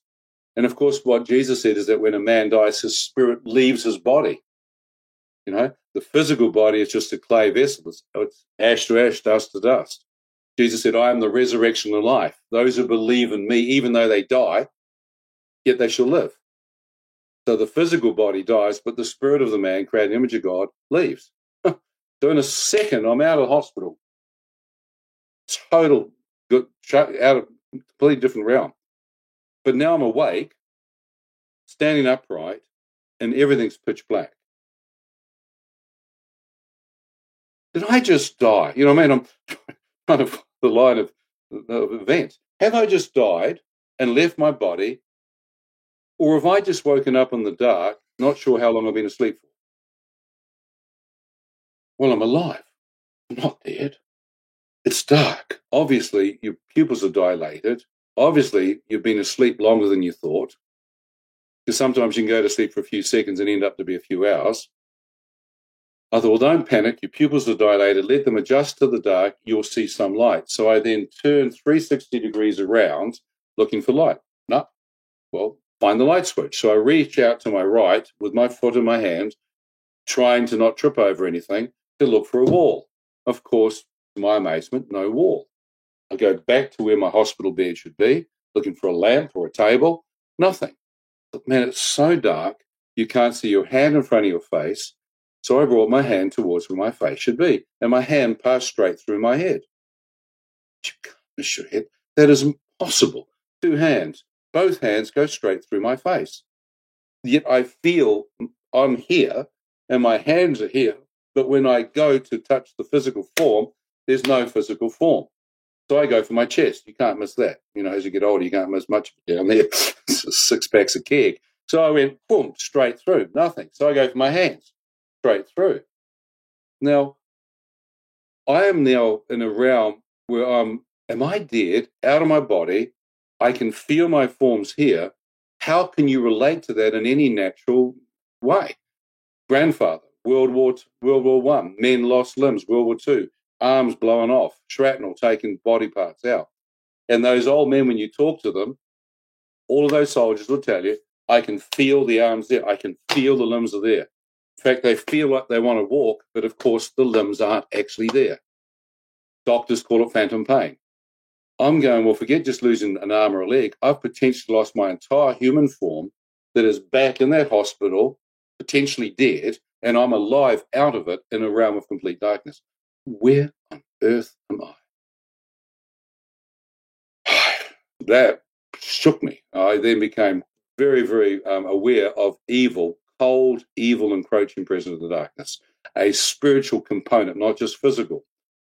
And of course, what Jesus said is that when a man dies, his spirit leaves his body. You know, the physical body is just a clay vessel. It's, it's ash to ash, dust to dust. Jesus said, I am the resurrection and life. Those who believe in me, even though they die, yet they shall live. So the physical body dies, but the spirit of the man, created image of God, leaves. so in a second, I'm out of hospital. Total good, out of completely different realm. But now I'm awake, standing upright, and everything's pitch black. Did I just die? You know I mean? I'm (laughs) kind of the line of, of events. Have I just died and left my body? Or have I just woken up in the dark, not sure how long I've been asleep for? Well, I'm alive. I'm not dead. It's dark. Obviously, your pupils are dilated. Obviously, you've been asleep longer than you thought. because sometimes you can go to sleep for a few seconds and end up to be a few hours. I thought, well, don't panic. Your pupils are dilated. Let them adjust to the dark. You'll see some light. So I then turned 360 degrees around looking for light. No. Well, find the light switch. So I reach out to my right with my foot in my hand, trying to not trip over anything, to look for a wall. Of course, to my amazement, no wall. I go back to where my hospital bed should be, looking for a lamp or a table, nothing. But man, it's so dark, you can't see your hand in front of your face. So I brought my hand towards where my face should be, and my hand passed straight through my head. You can't miss your head. That is impossible. Two hands, both hands go straight through my face. Yet I feel I'm here and my hands are here, but when I go to touch the physical form, there's no physical form. So I go for my chest. You can't miss that. You know, as you get older, you can't miss much down there. (laughs) Six packs of keg. So I went, boom, straight through, nothing. So I go for my hands, straight through. Now, I am now in a realm where I'm, am I dead, out of my body? I can feel my forms here. How can you relate to that in any natural way? Grandfather, World War World War One, men lost limbs. World War Two, arms blown off, shrapnel taking body parts out. And those old men, when you talk to them, all of those soldiers will tell you, I can feel the arms there. I can feel the limbs are there. In fact, they feel like they want to walk, but of course, the limbs aren't actually there. Doctors call it phantom pain. I'm going, well, forget just losing an arm or a leg. I've potentially lost my entire human form that is back in that hospital, potentially dead, and I'm alive out of it in a realm of complete darkness. Where on earth am I? (sighs) that shook me. I then became very, very um, aware of evil, cold, evil, encroaching presence of the darkness, a spiritual component, not just physical.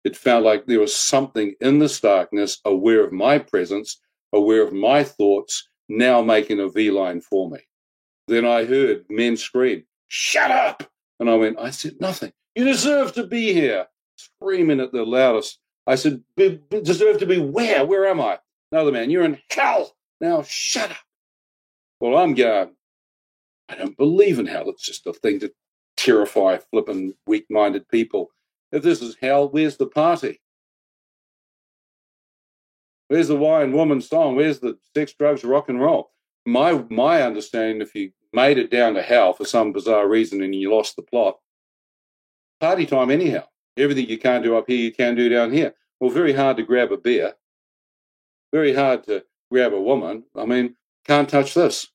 It felt like there was something in this darkness aware of my presence, aware of my thoughts, now making a V line for me. Then I heard men scream, Shut up! And I went, I said nothing. You deserve to be here screaming at the loudest. I said, deserve to be where? Where am I? Another man, you're in hell. Now shut up. Well, I'm going, I don't believe in hell. It's just a thing to terrify flippin' weak minded people. If this is hell, where's the party? Where's the wine woman song? Where's the sex, drugs, rock and roll? My my understanding, if you made it down to hell for some bizarre reason and you lost the plot, party time anyhow. Everything you can't do up here, you can do down here. Well, very hard to grab a beer. Very hard to grab a woman. I mean, can't touch this.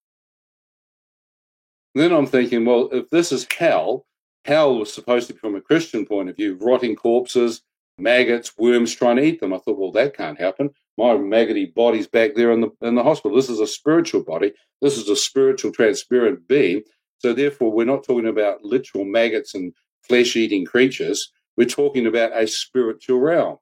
Then I'm thinking, well, if this is hell, hell was supposed to be from a Christian point of view, rotting corpses, maggots, worms trying to eat them. I thought, well, that can't happen. My maggoty body's back there in the in the hospital. This is a spiritual body. This is a spiritual, transparent being. So therefore, we're not talking about literal maggots and flesh-eating creatures. We're talking about a spiritual realm.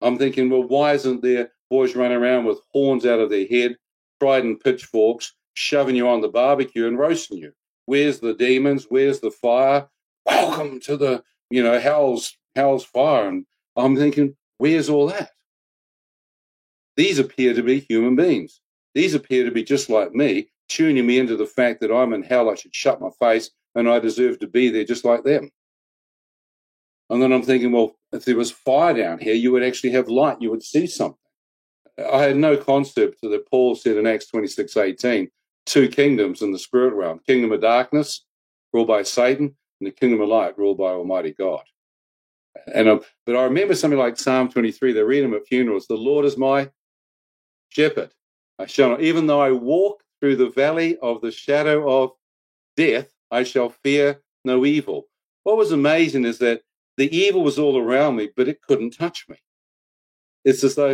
I'm thinking, well, why isn't there boys running around with horns out of their head, trident pitchforks, shoving you on the barbecue and roasting you? Where's the demons? Where's the fire? Welcome to the, you know, hell's hell's fire. And I'm thinking, where's all that? These appear to be human beings. These appear to be just like me, tuning me into the fact that I'm in hell. I should shut my face and I deserve to be there just like them. And then I'm thinking, well, if there was fire down here, you would actually have light, you would see something. I had no concept that Paul said in Acts 26 18, two kingdoms in the spirit realm kingdom of darkness, ruled by Satan, and the kingdom of light, ruled by Almighty God. And uh, but I remember something like Psalm 23. They read them at funerals. The Lord is my shepherd. I shall not, even though I walk through the valley of the shadow of death, I shall fear no evil. What was amazing is that the evil was all around me, but it couldn't touch me. It's as though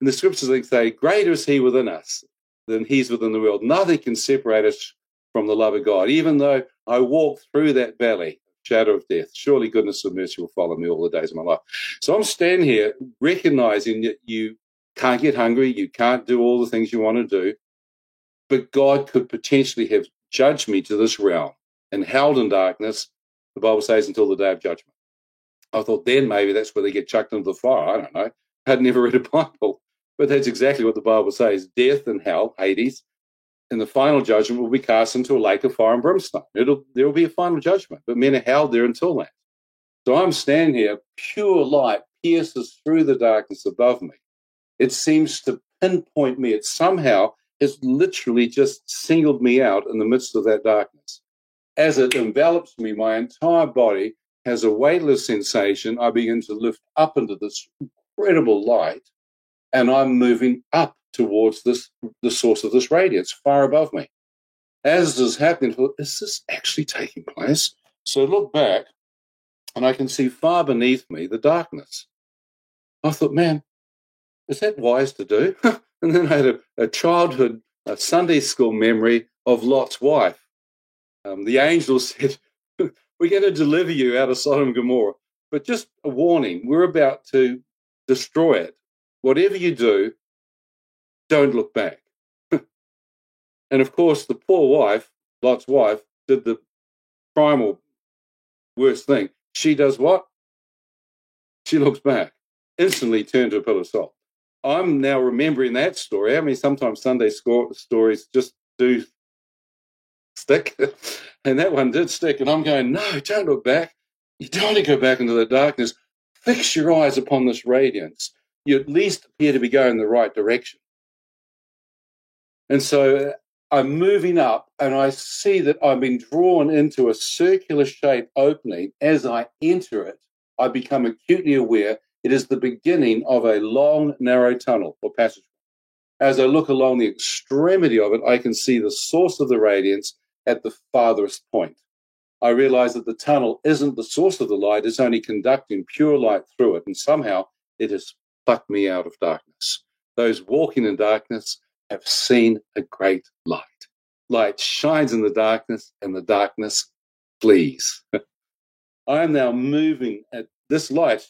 in the scriptures they say, Greater is he within us than he's within the world. Nothing can separate us from the love of God. Even though I walk through that valley, shadow of death, surely goodness and mercy will follow me all the days of my life. So I'm standing here recognizing that you can't get hungry, you can't do all the things you want to do, but God could potentially have judged me to this realm and held in darkness, the Bible says, until the day of judgment. I thought then maybe that's where they get chucked into the fire. I don't know. I'd never read a Bible, but that's exactly what the Bible says. Death and hell, Hades, and the final judgment will be cast into a lake of fire and brimstone. It'll there will be a final judgment, but men are held there until then. So I'm standing here, pure light pierces through the darkness above me. It seems to pinpoint me. It somehow has literally just singled me out in the midst of that darkness. As it envelops me, my entire body has a weightless sensation. I begin to lift up into this incredible light, and I'm moving up towards this the source of this radiance far above me. As this is happening, is this actually taking place? So I look back and I can see far beneath me the darkness. I thought, man, is that wise to do? (laughs) and then I had a, a childhood a Sunday school memory of Lot's wife. Um, the angel (laughs) said, We're going to deliver you out of Sodom and Gomorrah. But just a warning, we're about to destroy it. Whatever you do, don't look back. (laughs) and of course, the poor wife, Lot's wife, did the primal worst thing. She does what? She looks back, instantly turned to a pillar of salt. I'm now remembering that story. I mean, sometimes Sunday stories just do stick, (laughs) and that one did stick. And I'm going, no, don't look back. You don't want to go back into the darkness. Fix your eyes upon this radiance. You at least appear to be going the right direction. And so uh, I'm moving up and I see that I've been drawn into a circular shaped opening. As I enter it, I become acutely aware it is the beginning of a long, narrow tunnel or passage. As I look along the extremity of it, I can see the source of the radiance at the farthest point. I realize that the tunnel isn't the source of the light, it's only conducting pure light through it, and somehow it has me out of darkness. Those walking in darkness have seen a great light. Light shines in the darkness, and the darkness flees. (laughs) I am now moving at this light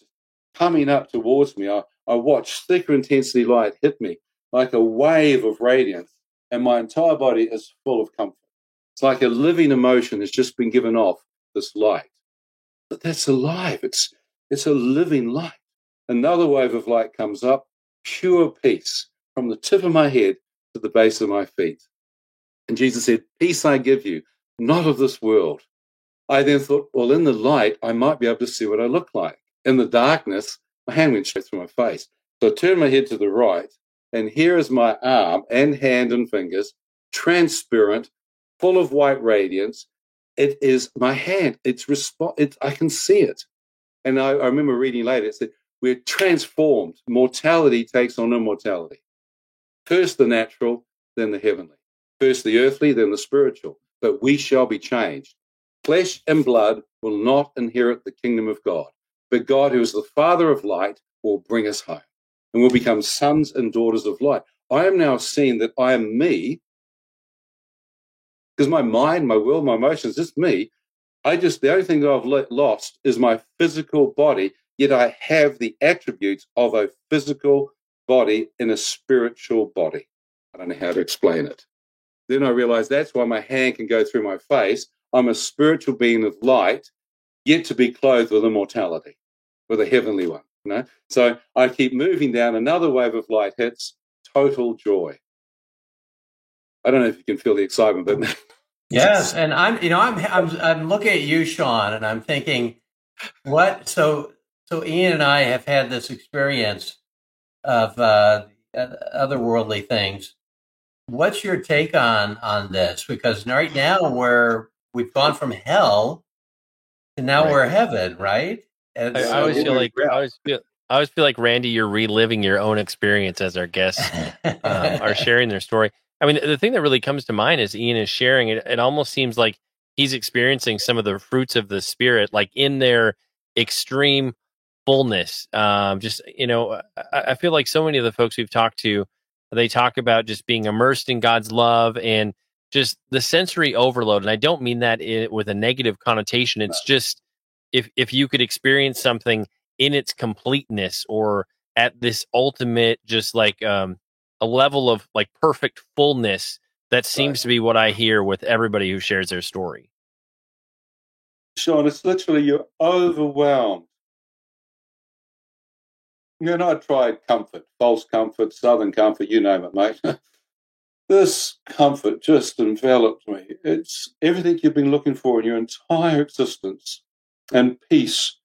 coming up towards me. I, I watch thicker intensity light hit me like a wave of radiance, and my entire body is full of comfort. It's like a living emotion has just been given off this light. But that's alive. It's it's a living light. Another wave of light comes up, pure peace from the tip of my head to the base of my feet. And Jesus said, Peace I give you, not of this world. I then thought, well, in the light, I might be able to see what I look like. In the darkness, my hand went straight through my face. So I turned my head to the right, and here is my arm and hand and fingers, transparent, full of white radiance. It is my hand. It's resp- it, I can see it. And I, I remember reading later, it said, we're transformed. Mortality takes on immortality. First the natural, then the heavenly. First the earthly, then the spiritual. But we shall be changed. Flesh and blood will not inherit the kingdom of God but God, who is the Father of light, will bring us home and we'll become sons and daughters of light. I am now seeing that I am me because my mind, my will, my emotions, just me. I just, the only thing that I've lost is my physical body, yet I have the attributes of a physical body in a spiritual body. I don't know how to explain it. Then I realized that's why my hand can go through my face. I'm a spiritual being of light, yet to be clothed with immortality with a heavenly one. You know? So I keep moving down, another wave of light hits, total joy. I don't know if you can feel the excitement, but (laughs) yes, and I'm, you know, I'm, I'm, I'm looking at you, Sean, and I'm thinking, what? So, so Ian and I have had this experience of uh, otherworldly things. What's your take on on this? Because right now we're we've gone from hell to now Right. we're heaven, right? And I, I always feel like I always feel I always feel like Randy, you're reliving your own experience as our guests um, are (laughs) sharing their story. I mean, the thing that really comes to mind is Ian is sharing it. It almost seems like he's experiencing some of the fruits of the spirit, like in their extreme fullness. Um, just you know, I, I feel like so many of the folks we've talked to, they talk about just being immersed in God's love and just the sensory overload. And I don't mean that in, with a negative connotation. It's just if if you could experience something in its completeness or at this ultimate just like um a level of like perfect fullness that seems to be what i hear with everybody who shares their story Sean, it's literally you're overwhelmed. Know, I tried comfort, false comfort, southern comfort, you name it, mate. (laughs) this comfort just enveloped me. It's everything you've been looking for in your entire existence and peace.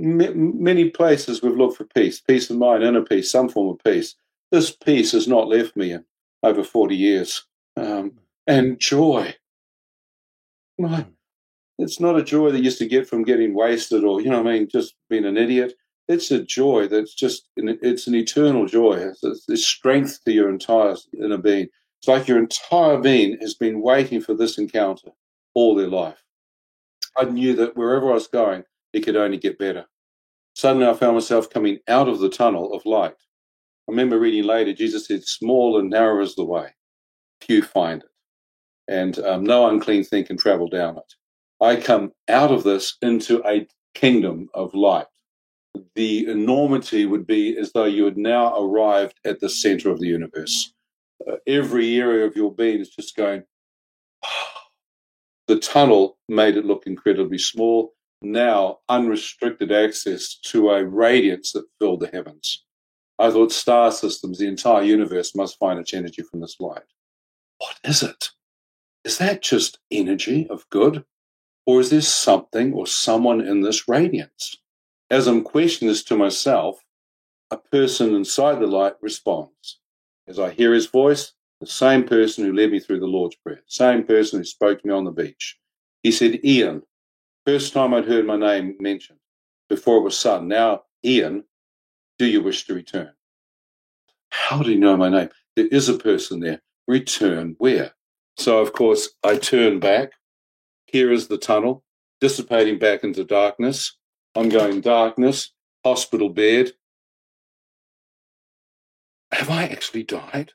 M- many places we've looked for peace, peace of mind, inner peace, some form of peace. This peace has not left me in over 40 years. Um, and joy. My, it's not a joy that used to get from getting wasted or, you know what I mean, just being an idiot. It's a joy that's just, it's an eternal joy. It's, it's strength to your entire inner being. It's like your entire being has been waiting for this encounter all their life. I knew that wherever I was going, it could only get better. Suddenly, I found myself coming out of the tunnel of light. I remember reading later, Jesus said, Small and narrow is the way, few find it, and um, no unclean thing can travel down it. I come out of this into a kingdom of light the enormity would be as though you had now arrived at the center of the universe. Uh, every area of your being is just going. (sighs) the tunnel made it look incredibly small. Now, unrestricted access to a radiance that filled the heavens. I thought star systems, the entire universe, must find its energy from this light. What is it? Is that just energy of good? Or is there something or someone in this radiance? As I'm questioning this to myself, a person inside the light responds. As I hear his voice, the same person who led me through the Lord's Prayer, same person who spoke to me on the beach. He said, Ian. First time I'd heard my name mentioned. Before it was son. Now, Ian, do you wish to return? How do you know my name? There is a person there. Return where? So, of course, I turn back. Here is the tunnel, dissipating back into darkness ongoing darkness, hospital bed. Have I actually died?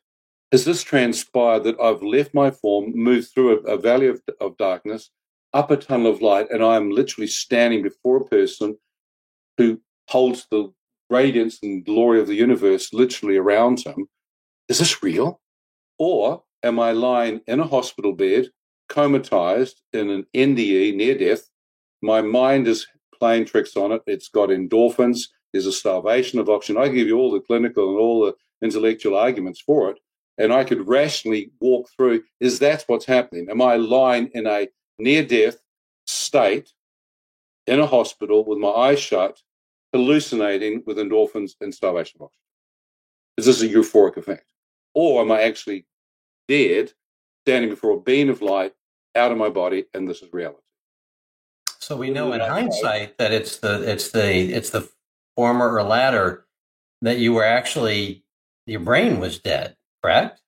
Has this transpired that I've left my form, moved through a, a valley of, of darkness, up a tunnel of light, and I am literally standing before a person who holds the radiance and glory of the universe literally around him? Is this real? Or am I lying in a hospital bed, comatized in an NDE near death? My mind is playing tricks on it. It's got endorphins. There's a starvation of oxygen. I give you all the clinical and all the intellectual arguments for it. And I could rationally walk through is that what's happening? Am I lying in a near death state in a hospital with my eyes shut, hallucinating with endorphins and starvation of oxygen? Is this a euphoric effect? Or am I actually dead, standing before a beam of light out of my body, and this is reality? So we know in hindsight that it's the it's the it's the former or latter that you were actually your brain was dead, correct?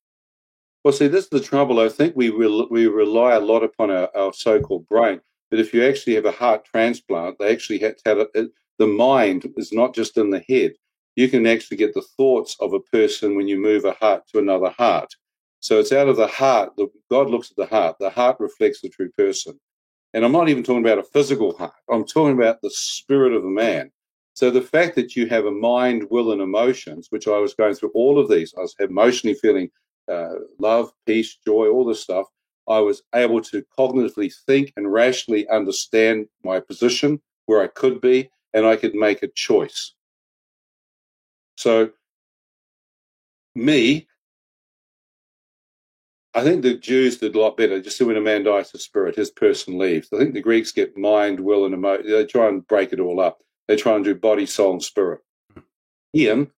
Well, see, this is the trouble. I think we we rely a lot upon our, our so-called brain, but if you actually have a heart transplant, they actually have to have it, the mind is not just in the head. You can actually get the thoughts of a person when you move a heart to another heart. So it's out of the heart. The, God looks at the heart. The heart reflects the true person. And I'm not even talking about a physical heart, I'm talking about the spirit of a man. So the fact that you have a mind, will, and emotions, which I was going through all of these, I was emotionally feeling uh, love, peace, joy, all this stuff. I was able to cognitively think and rationally understand my position, where I could be, and I could make a choice. So, me I think the Jews did a lot better. Just when a man dies to spirit, his person leaves. I think the Greeks get mind, will, and emotion. They try and break it all up. They try and do body, soul, and spirit. Ian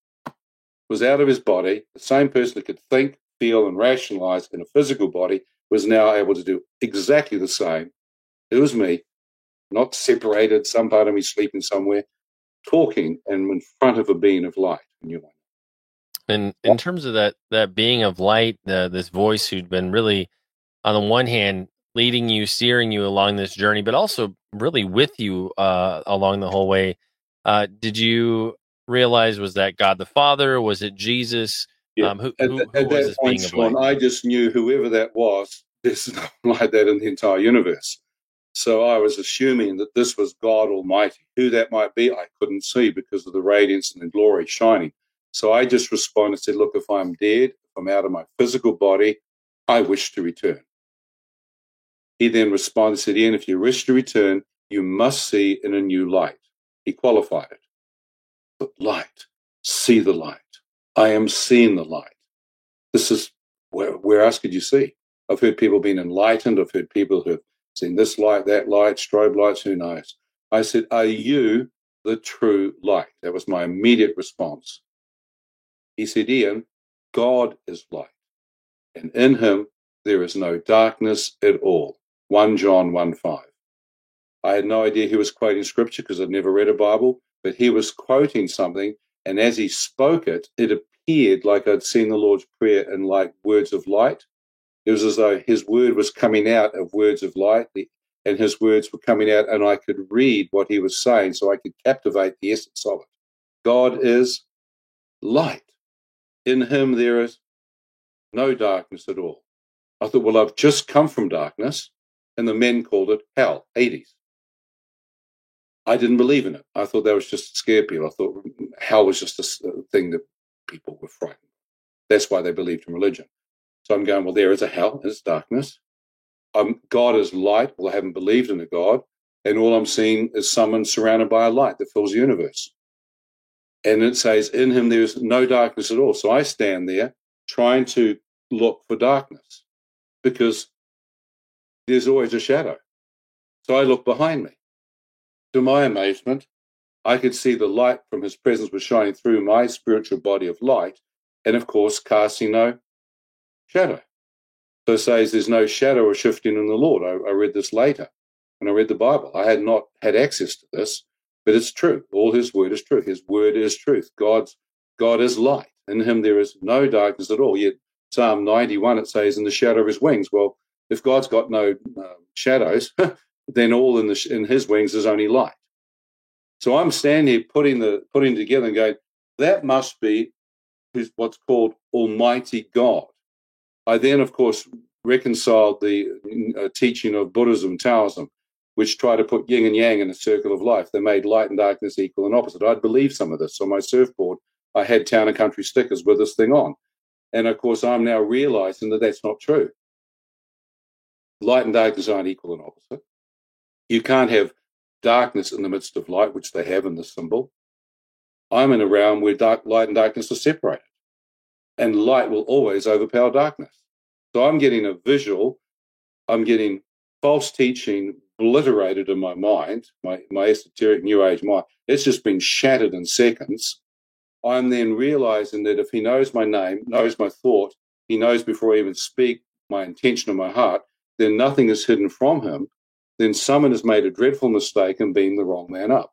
was out of his body. The same person that could think, feel, and rationalize in a physical body was now able to do exactly the same. It was me, not separated, some part of me sleeping somewhere, talking and in front of a being of light. And you and in terms of that that being of light, uh, this voice who'd been really, on the one hand, leading you, steering you along this journey, but also really with you uh, along the whole way. Uh, did you realize was that God the Father? Was it Jesus? Yeah. Um, who, at, who, who at that point, Sean, I just knew whoever that was. (laughs) There's nothing like that in the entire universe. So I was assuming that this was God Almighty. Who that might be, I couldn't see because of the radiance and the glory shining. So I just responded and said, Look, if I'm dead, if I'm out of my physical body, I wish to return. He then responded and said, Ian, if you wish to return, you must see in a new light. He qualified it. But light, see the light. I am seeing the light. This is where, where else could you see? I've heard people being enlightened. I've heard people who've seen this light, that light, strobe lights, who knows? I said, Are you the true light? That was my immediate response. He said, Ian, God is light, and in him there is no darkness at all. 1 John 1 5. I had no idea he was quoting scripture because I'd never read a Bible, but he was quoting something. And as he spoke it, it appeared like I'd seen the Lord's Prayer in like words of light. It was as though his word was coming out of words of light, and his words were coming out, and I could read what he was saying so I could captivate the essence of it. God is light. In him there is no darkness at all. I thought, well, I've just come from darkness, and the men called it hell, Hades. I didn't believe in it. I thought that was just to scare people. I thought hell was just a thing that people were frightened. That's why they believed in religion. So I'm going, well, there is a hell, there's darkness. Um, God is light. Well, I haven't believed in a God. And all I'm seeing is someone surrounded by a light that fills the universe. And it says, in him there is no darkness at all. So I stand there trying to look for darkness because there's always a shadow. So I look behind me. To my amazement, I could see the light from his presence was shining through my spiritual body of light, and of course, casting no shadow. So it says there's no shadow or shifting in the Lord. I, I read this later when I read the Bible. I had not had access to this, but it's true. All his word is true. His word is truth. God's God is light. In him there is no darkness at all. Yet Psalm 91 it says, "In the shadow of his wings." Well, if God's got no uh, shadows, (laughs) then all in the in His wings is only light. So I'm standing here putting the putting together and going, that must be what's called Almighty God. I then, of course, reconciled the uh, teaching of Buddhism, Taoism, which try to put yin and yang in a circle of life. They made light and darkness equal and opposite. I'd believe some of this. On my surfboard, I had town and country stickers with this thing on. And of course, I'm now realizing that that's not true. Light and darkness aren't equal and opposite. You can't have darkness in the midst of light, which they have in the symbol. I'm in a realm where dark, light and darkness are separated, and light will always overpower darkness. So I'm getting a visual, I'm getting false teaching obliterated in my mind, my, my esoteric new age mind. It's just been shattered in seconds. I'm then realizing that if he knows my name, knows my thought, he knows before I even speak my intention of my heart, then nothing is hidden from him. Then someone has made a dreadful mistake and been the wrong man up.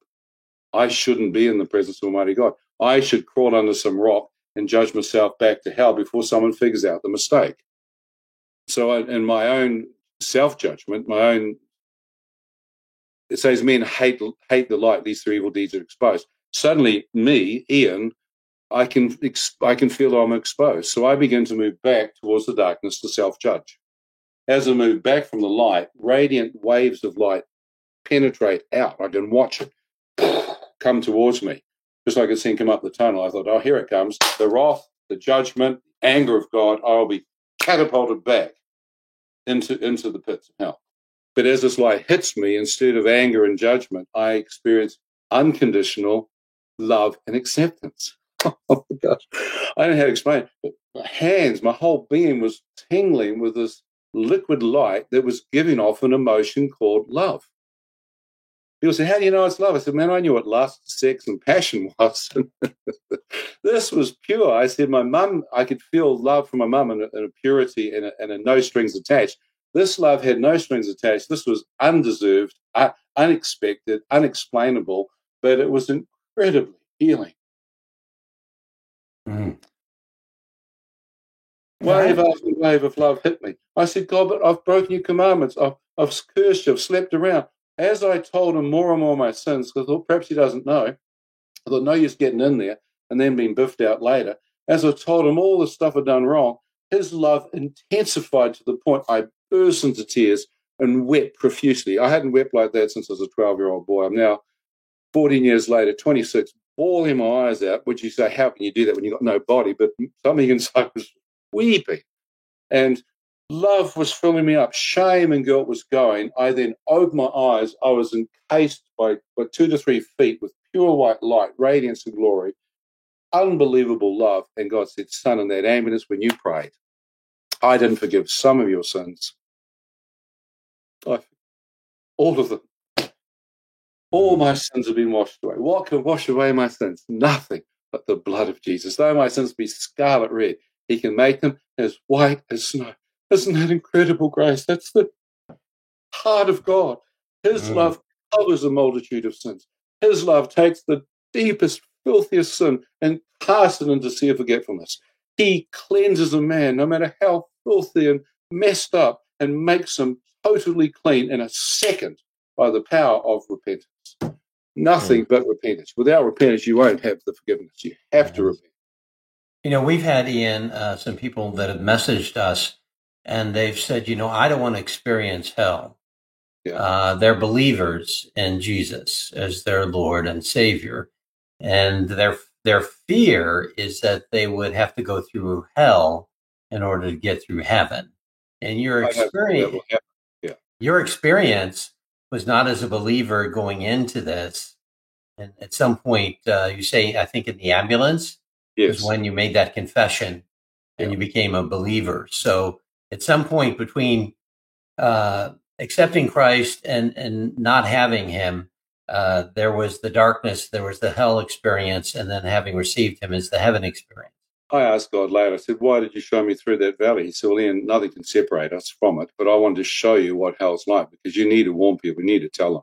I shouldn't be in the presence of Almighty God. I should crawl under some rock and judge myself back to hell before someone figures out the mistake. So, in my own self judgment, my own, it says men hate hate the light; these three evil deeds are exposed. Suddenly, me, Ian, I can I can feel I'm exposed. So I begin to move back towards the darkness to self judge. As I move back from the light, radiant waves of light penetrate out. I can watch it (sniffs) come towards me, just like I'd seen come up the tunnel. I thought, oh, here it comes. The wrath, the judgment, anger of God. I'll be catapulted back into, into the pits of hell. But as this light hits me, instead of anger and judgment, I experience unconditional love and acceptance. (laughs) oh my gosh. I don't know how to explain it. But my hands, my whole being was tingling with this liquid light that was giving off an emotion called love. People say, How do you know it's love? I said, Man, I knew what lust, sex, and passion (laughs) was. this was pure. I said, My mum, I could feel love from my mum and, a purity and a, and a no strings attached. This love had no strings attached. This was undeserved, uh, unexpected, unexplainable, but it was incredibly healing. Mm. Wave after wave of love hit me. I said, God, but I've broken your commandments. I've, I've cursed you. I've slept around. As I told him more and more of my sins, because I thought perhaps he doesn't know, I thought, no use getting in there and then being biffed out later. As I told him all the stuff I'd done wrong, his love intensified to the point I burst into tears and wept profusely. I hadn't wept like that since I was a 12 year old boy. I'm now 14 years later, 26, bawling my eyes out. Would you say, how can you do that when you've got no body? But something (laughs) inside was weeping. And love was filling me up. Shame and guilt was going. I then opened my eyes. I was encased by, by two to three feet with pure white light, radiance and glory, unbelievable love. And God said, Son, in that ambulance when you prayed, I didn't forgive some of your sins. I, all of them. All my sins have been washed away. What can wash away my sins? Nothing but the blood of Jesus. Though my sins be scarlet red, he can make them as white as snow. Isn't that incredible grace? That's the heart of God. His mm. love covers a multitude of sins. His love takes the deepest, filthiest sin and casts it into sea of forgetfulness. He cleanses a man, no matter how filthy and messed up, and makes him totally clean in a second by the power of repentance. Nothing mm. but repentance. Without repentance, you won't have the forgiveness. You have to repent. You know, we've had, Ian, uh, some people that have messaged us and they've said, you know, I don't want to experience hell. Yeah. Uh, they're believers in Jesus as their Lord and Savior. And their, their fear is that they would have to go through hell in order to get through heaven. And your experience, yeah. your experience was not as a believer going into this. And at some point, uh, you say, I think in the ambulance yes. was when you made that confession and yeah. you became a believer. So at some point between uh, accepting Christ and, and not having him, uh, there was the darkness, there was the hell experience, and then having received him is the heaven experience. I asked God later, I said, Why did you show me through that valley? He said, Well, Ian, nothing can separate us from it, but I wanted to show you what hell's like because you need to warn people, you need to tell them.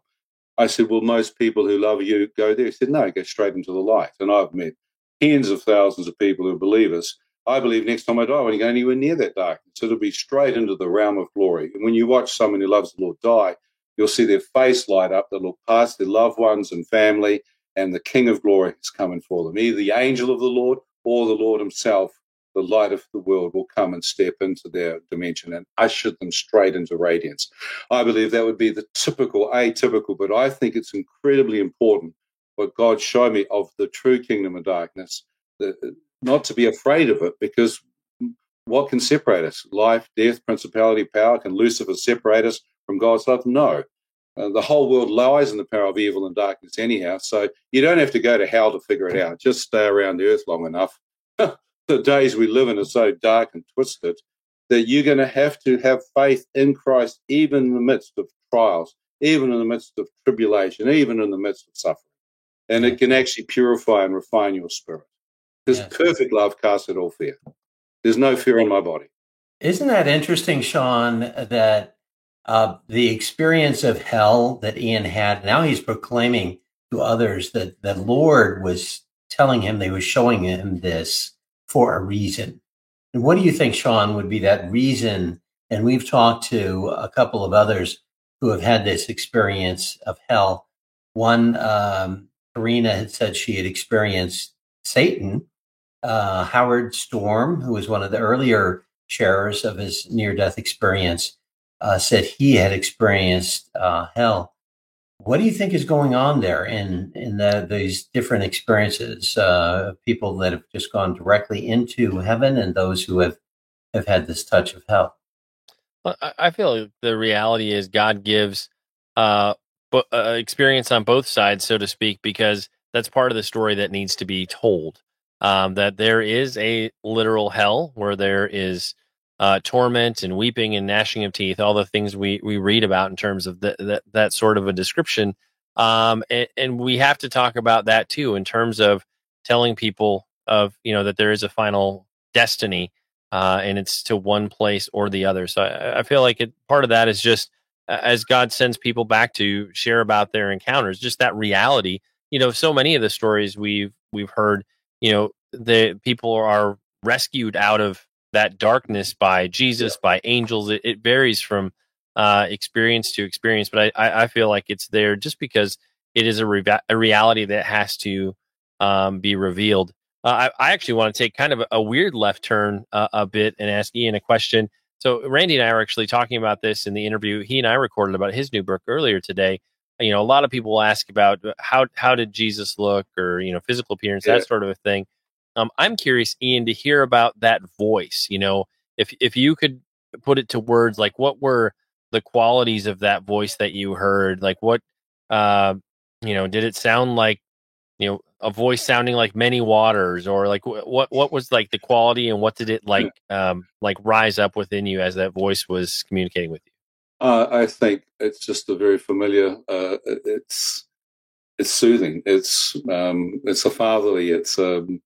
I said, Well, most people who love you go there. He said, No, go straight into the light. And I've met tens of thousands of people who believe believers. I believe next time I die, I won't go anywhere near that darkness. It'll be straight into the realm of glory. And when you watch someone who loves the Lord die, you'll see their face light up. They'll look past their loved ones and family, and the King of glory is coming for them. Either the angel of the Lord or the Lord Himself, the light of the world, will come and step into their dimension and usher them straight into radiance. I believe that would be the typical, atypical, but I think it's incredibly important what God showed me of the true kingdom of darkness, that, not to be afraid of it, because what can separate us? Life, death, principality, power. Can Lucifer separate us from God's love? No. Uh, the whole world lies in the power of evil and darkness, anyhow. So you don't have to go to hell to figure it out. Just stay around the earth long enough. (laughs) the days we live in are so dark and twisted that you're going to have to have faith in Christ, even in the midst of trials, even in the midst of tribulation, even in the midst of suffering. And it can actually purify and refine your spirit. Because yes. perfect love casts out all fear. There's no fear in my body. Isn't that interesting, Sean, that uh, the experience of hell that Ian had, now he's proclaiming to others that the Lord was telling him, they were showing him this for a reason. And what do you think, Sean, would be that reason? And we've talked to a couple of others who have had this experience of hell. One, um, Karina had said she had experienced Satan. Uh, Howard Storm, who was one of the earlier sharers of his near death experience, uh, said he had experienced uh, hell. What do you think is going on there in in the, these different experiences? Uh, people that have just gone directly into heaven, and those who have have had this touch of hell. I feel the reality is God gives uh, uh, experience on both sides, so to speak, because that's part of the story that needs to be told. Um, that there is a literal hell where there is uh, torment and weeping and gnashing of teeth, all the things we we read about in terms of the, that sort of a description. Um, and, and, we have to talk about that too in terms of telling people of you know that there is a final destiny, uh, and it's to one place or the other. So I, I feel like it, part of that is just as God sends people back to share about their encounters, just that reality. You know, so many of the stories we've we've heard, you know, the people are rescued out of that darkness by Jesus, yeah. by angels. It, it varies from uh, experience to experience, but I, I, I, feel like it's there just because it is a, re- a reality that has to um, be revealed. Uh, I, I, actually want to take kind of a, a weird left turn uh, a bit and ask Ian a question. So Randy and I were actually talking about this in the interview he and I recorded about his new book earlier today. You know, a lot of people ask about uh, how how did Jesus look, or you know, physical appearance, yeah. that sort of a thing. Um, I'm curious, Ian, to hear about that voice. You know, if if you could put it to words, like what were the qualities of that voice that you heard? Like what, uh, you know, did it sound like, you know, a voice sounding like many waters, or like what what was like the quality, and what did it like um, like rise up within you as that voice was communicating with you? Uh, I think it's just a very familiar. Uh, it's it's soothing. It's um, it's a fatherly. It's um,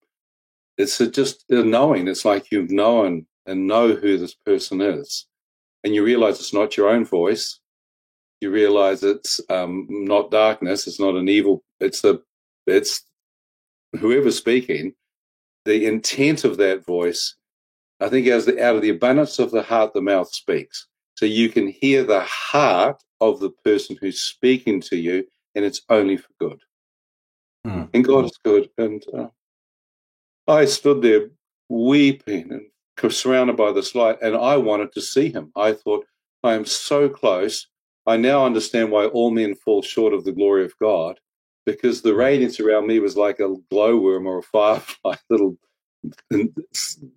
it's a, just a knowing. It's like you've known and know who this person is, and you realize it's not your own voice. You realize it's um, not darkness. It's not an evil. It's the it's whoever's speaking. The intent of that voice, I think, as the, out of the abundance of the heart, the mouth speaks. So you can hear the heart of the person who's speaking to you, and it's only for good. Mm. And God is good. And uh, I stood there weeping and surrounded by this light, and I wanted to see him. I thought, I am so close. I now understand why all men fall short of the glory of God, because the radiance around me was like a glowworm or a firefly, (laughs) little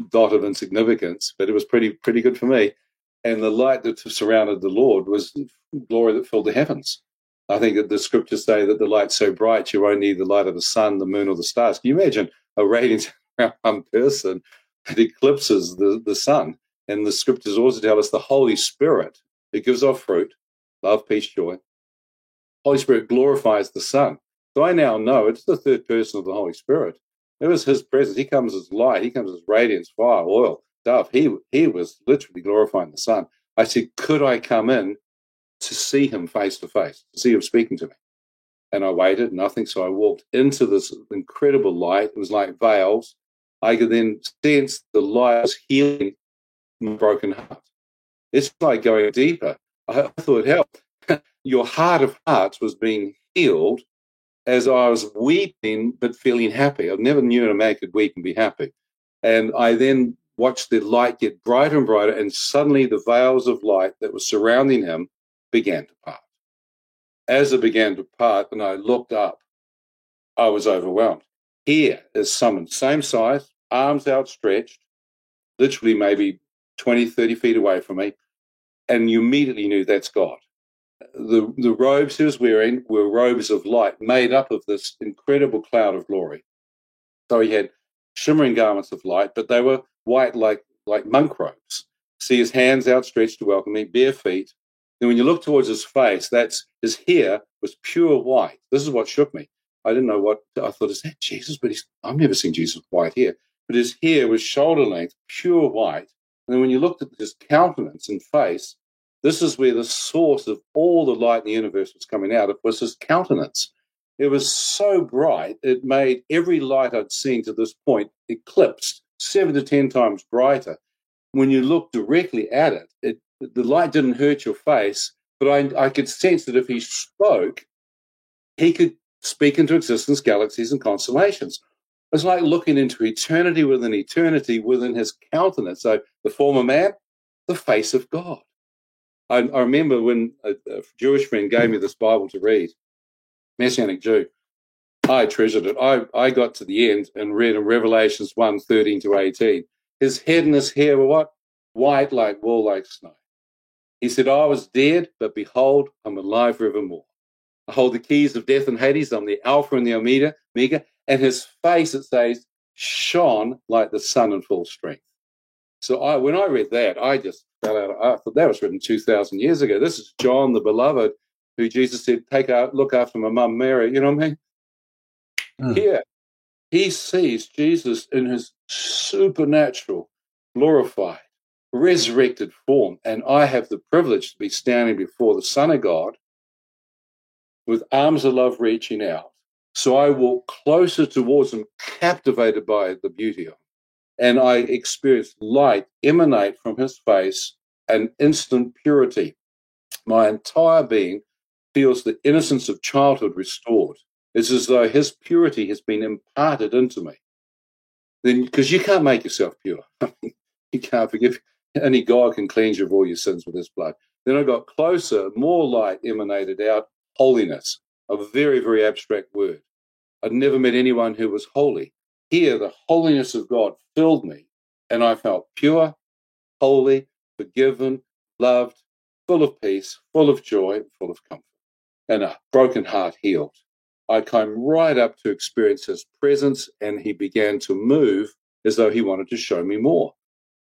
dot of insignificance, but it was pretty pretty good for me. And the light that surrounded the Lord was glory that filled the heavens. I think that the scriptures say that the light's so bright you won't need the light of the sun, the moon, or the stars. Can you imagine a radiance (laughs) around person that eclipses the, the sun? And the scriptures also tell us the Holy Spirit, it gives off fruit, love, peace, joy. Holy Spirit glorifies the Son. So I now know it's the third person of the Holy Spirit. It was his presence. He comes as light, he comes as radiance, fire, oil, dove. He he was literally glorifying the Son. I said, could I come in to see him face to face, to see him speaking to me? And I waited, nothing. So I walked into this incredible light. It was like veils. I could then sense the light was healing my broken heart. It's like going deeper. I, thought, hell, (laughs) your heart of hearts was being healed as I was weeping but feeling happy. I never knew a man could weep and be happy. And I then watched the light get brighter and brighter, and suddenly the veils of light that were surrounding him began to part. As it began to part, and I looked up, I was overwhelmed. Here is someone, same size, arms outstretched, literally maybe 20, 30 feet away from me, and you immediately knew that's God the, the robes he was wearing were robes of light made up of this incredible cloud of glory. So he had shimmering garments of light, but they were white like, like monk robes. See his hands outstretched to welcome me, bare feet. And when you look towards his face, that's his hair was pure white. This is what shook me. I didn't know what I thought. Is that Jesus? But he's, I've never seen Jesus white hair. But his hair was shoulder length, pure white. And then when you looked at his countenance and face, this is where the source of all the light in the universe was coming out. It was his countenance. It was so bright, it made every light I'd seen to this point eclipsed, seven to 10 times brighter. When you look directly at it, it the light didn't hurt your face, but I, I could sense that if he spoke, he could speak into existence galaxies and constellations. It's like looking into eternity within eternity within his countenance. So the former man, the face of God. I, I remember when a, a, Jewish friend gave me this Bible to read, Messianic Jew. I treasured it. I, I got to the end and read in Revelations 1 13 to 18. His head and his hair were what? White like wool, like snow. He said, I was dead, but behold, I'm alive forevermore. I hold the keys of death and Hades. I'm the Alpha and the Omega. Omega. And his face, it says, shone like the sun in full strength. So I, when I read that, I just fell out. I thought that was written two thousand years ago. This is John the Beloved, who Jesus said, "Take out, look after my mum Mary." You know what I mean? Mm. Here, he sees Jesus in his supernatural, glorified, resurrected form, and I have the privilege to be standing before the Son of God with arms of love reaching out. So I walk closer towards him, captivated by the beauty of him and I experienced light emanate from his face and instant purity. My entire being feels the innocence of childhood restored. It's as though his purity has been imparted into me. Then, because you can't make yourself pure, (laughs) you can't forgive. Only God can cleanse you of all your sins with his blood. Then I got closer, more light emanated out, holiness, a very, very abstract word. I'd never met anyone who was holy. Here, the holiness of God filled me, and I felt pure, holy, forgiven, loved, full of peace, full of joy, full of comfort, and a broken heart healed. I came right up to experience his presence, and he began to move as though he wanted to show me more.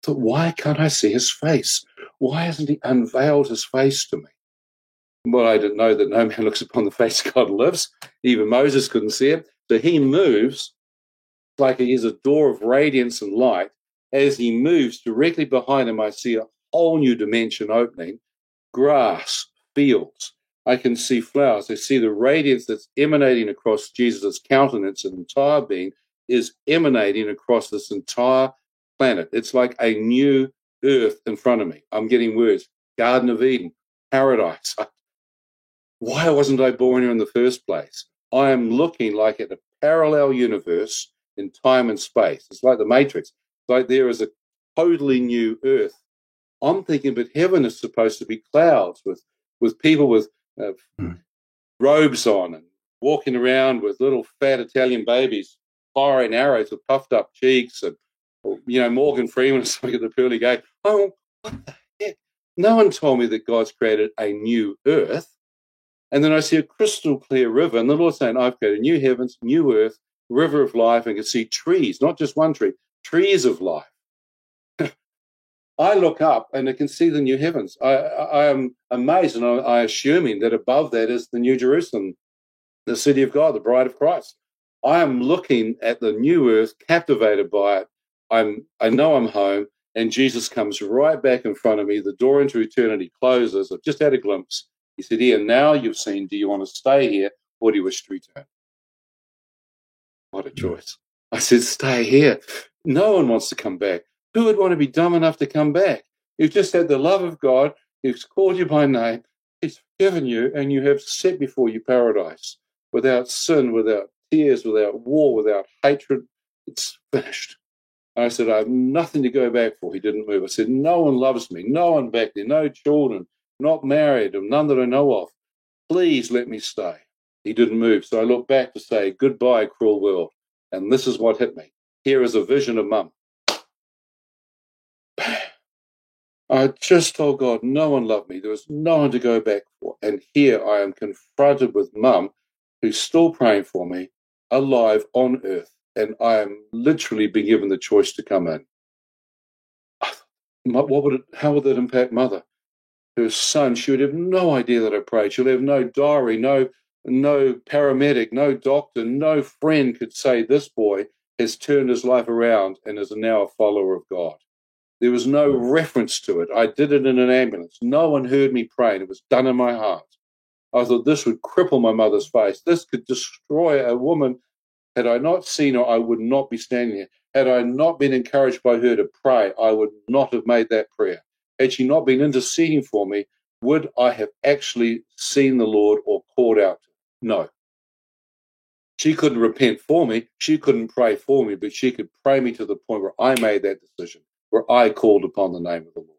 Thought, why can't I see his face? Why hasn't he unveiled his face to me? Well, I didn't know that no (laughs) man looks upon the face God lives. Even Moses couldn't see it. So he moves like he is a door of radiance and light. As he moves directly behind him, I see a whole new dimension opening grass, fields. I can see flowers. I see the radiance that's emanating across Jesus' countenance and entire being is emanating across this entire planet. It's like a new earth in front of me. I'm getting words Garden of Eden, paradise. (laughs) Why wasn't I born here in the first place? I am looking like at a parallel universe in time and space. It's like the Matrix. It's like there is a totally new earth. I'm thinking, but heaven is supposed to be clouds with, with people with uh, mm. robes on and walking around with little fat Italian babies firing arrows with puffed up cheeks and you know Morgan Freeman or (laughs) something at the pearly gate. Oh, what the heck? No one told me that God's created a new earth. And then I see a crystal clear river, and the Lord saying, I've created new heavens, new earth, river of life, and can see trees, not just one tree, trees of life. (laughs) I look up and I can see the new heavens. I, I am amazed, and I, I assuming that above that is the New Jerusalem, the city of God, the bride of Christ. I am looking at the new earth, captivated by it. I'm, I know I'm home, and Jesus comes right back in front of me. The door into eternity closes. I've just had a glimpse. He said, Ian, now you've seen, do you want to stay here or do you wish to return? What a mm. choice. I said, stay here. No one wants to come back. Who would want to be dumb enough to come back? You've just had the love of God. He's called you by name. He's forgiven you, and you have set before you paradise without sin, without tears, without war, without hatred. It's finished. I said, I have nothing to go back for. He didn't move. I said, No one loves me. No one back there. No children. Not married. Or none that I know of. Please let me stay. He didn't move. So I looked back to say, Goodbye, cruel world. And this is what hit me. Here is a vision of mum. (sighs) I just told God no one loved me. There was no one to go back for. And here I am confronted with mum, who's still praying for me, alive on earth and I am literally being given the choice to come in. (sighs) What would it, how would that impact mother? Her son, she would have no idea that I prayed. She'll have no diary, no no paramedic, no doctor, no friend could say this boy has turned his life around and is now a follower of God. There was no reference to it. I did it in an ambulance. No one heard me praying. It was done in my heart. I thought this would cripple my mother's face. This could destroy a woman had I not seen her, I would not be standing here. Had I not been encouraged by her to pray, I would not have made that prayer. Had she not been interceding for me, would I have actually seen the Lord or called out? No. She couldn't repent for me. She couldn't pray for me, but she could pray me to the point where I made that decision, where I called upon the name of the Lord.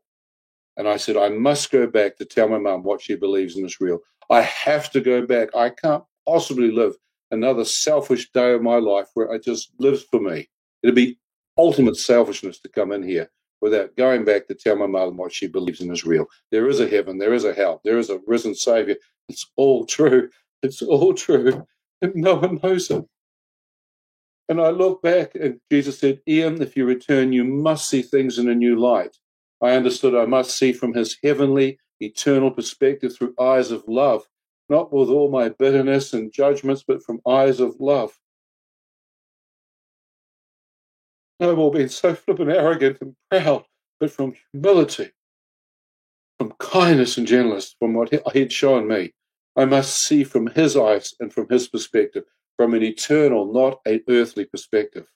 And I said, I must go back to tell my mum what she believes in is real. I have to go back. I can't possibly live another selfish day of my life where it just lives for me. It'd be ultimate selfishness to come in here without going back to tell my mother what she believes in is real. There is a heaven, there is a hell, there is a risen Savior. It's all true. It's all true. And no one knows it. And I look back and Jesus said, Ian, if you return, you must see things in a new light. I understood I must see from his heavenly, eternal perspective through eyes of love not with all my bitterness and judgments, but from eyes of love. No more being so flippant, arrogant, and proud, but from humility, from kindness and gentleness, from what he had shown me. I must see from his eyes and from his perspective, from an eternal, not an earthly perspective.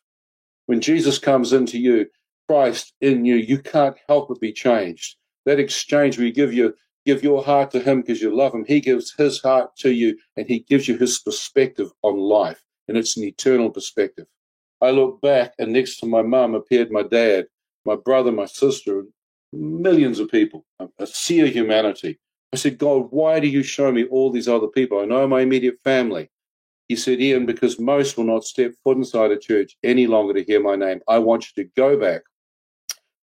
When Jesus comes into you, Christ in you, you can't help but be changed. That exchange we give you give your heart to him because you love him. He gives his heart to you and he gives you his perspective on life. And it's an eternal perspective. I look back and next to my mum appeared my dad, my brother, my sister, millions of people, a sea of humanity. I said, God, why do you show me all these other people? I know my immediate family. He said, Ian, because most will not step foot inside a church any longer to hear my name. I want you to go back,